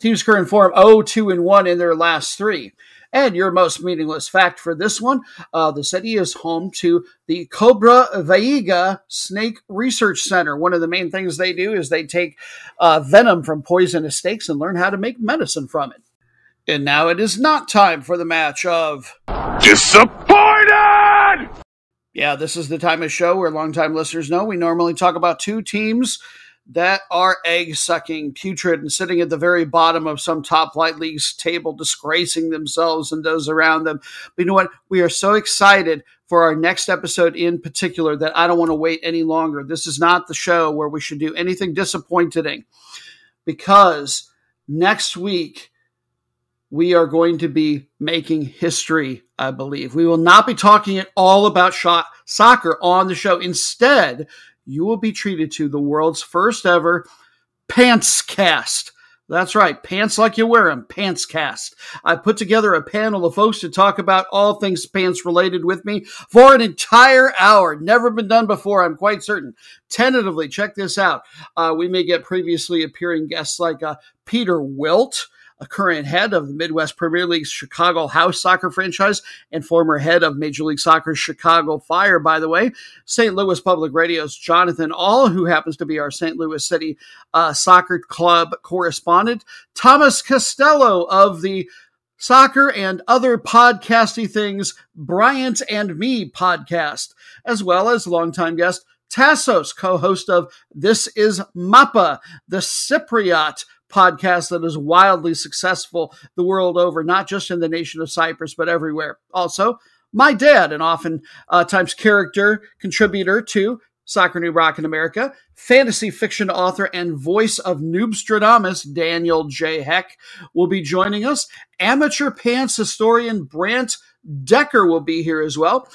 Teams current form 0 2 and 1 in their last three. And your most meaningless fact for this one uh, the city is home to the Cobra Veiga Snake Research Center. One of the main things they do is they take uh, venom from poisonous snakes and learn how to make medicine from it. And now it is not time for the match of Disappointed! Yeah, this is the time of show where longtime listeners know we normally talk about two teams that are egg sucking, putrid, and sitting at the very bottom of some top flight league's table, disgracing themselves and those around them. But you know what? We are so excited for our next episode in particular that I don't want to wait any longer. This is not the show where we should do anything disappointing because next week we are going to be making history, I believe. We will not be talking at all about shot soccer on the show. Instead, you will be treated to the world's first ever pants cast. That's right, pants like you wear them, pants cast. I put together a panel of folks to talk about all things pants related with me for an entire hour. Never been done before, I'm quite certain. Tentatively, check this out. Uh, we may get previously appearing guests like uh, Peter Wilt current head of the Midwest Premier League's Chicago House soccer franchise and former head of Major League Soccer's Chicago Fire, by the way. St. Louis Public Radio's Jonathan Ahl, who happens to be our St. Louis City uh, Soccer Club correspondent. Thomas Costello of the soccer and other podcasty things, Bryant and Me podcast, as well as longtime guest Tassos, co-host of This is Mappa, the Cypriot podcast that is wildly successful the world over, not just in the nation of Cyprus, but everywhere. Also, my dad, an often uh, times character contributor to Soccer Noob Rockin' America, fantasy fiction author and voice of Noobstradamus, Daniel J. Heck, will be joining us. Amateur pants historian Brant Decker will be here as well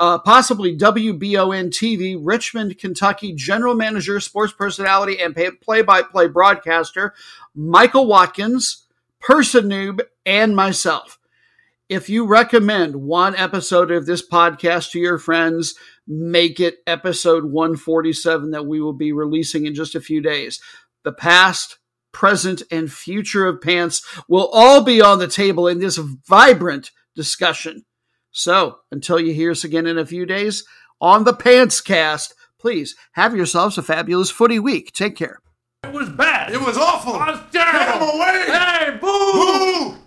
uh, possibly WBON TV, Richmond, Kentucky general manager, sports personality, and play by play broadcaster, Michael Watkins, Person Noob, and myself. If you recommend one episode of this podcast to your friends, make it episode 147 that we will be releasing in just a few days. The past, present, and future of pants will all be on the table in this vibrant discussion. So until you hear us again in a few days on the Pants Cast, please have yourselves a fabulous footy week. Take care. It was bad. It was awful. It was terrible. Get him away. Hey, boo! Boo!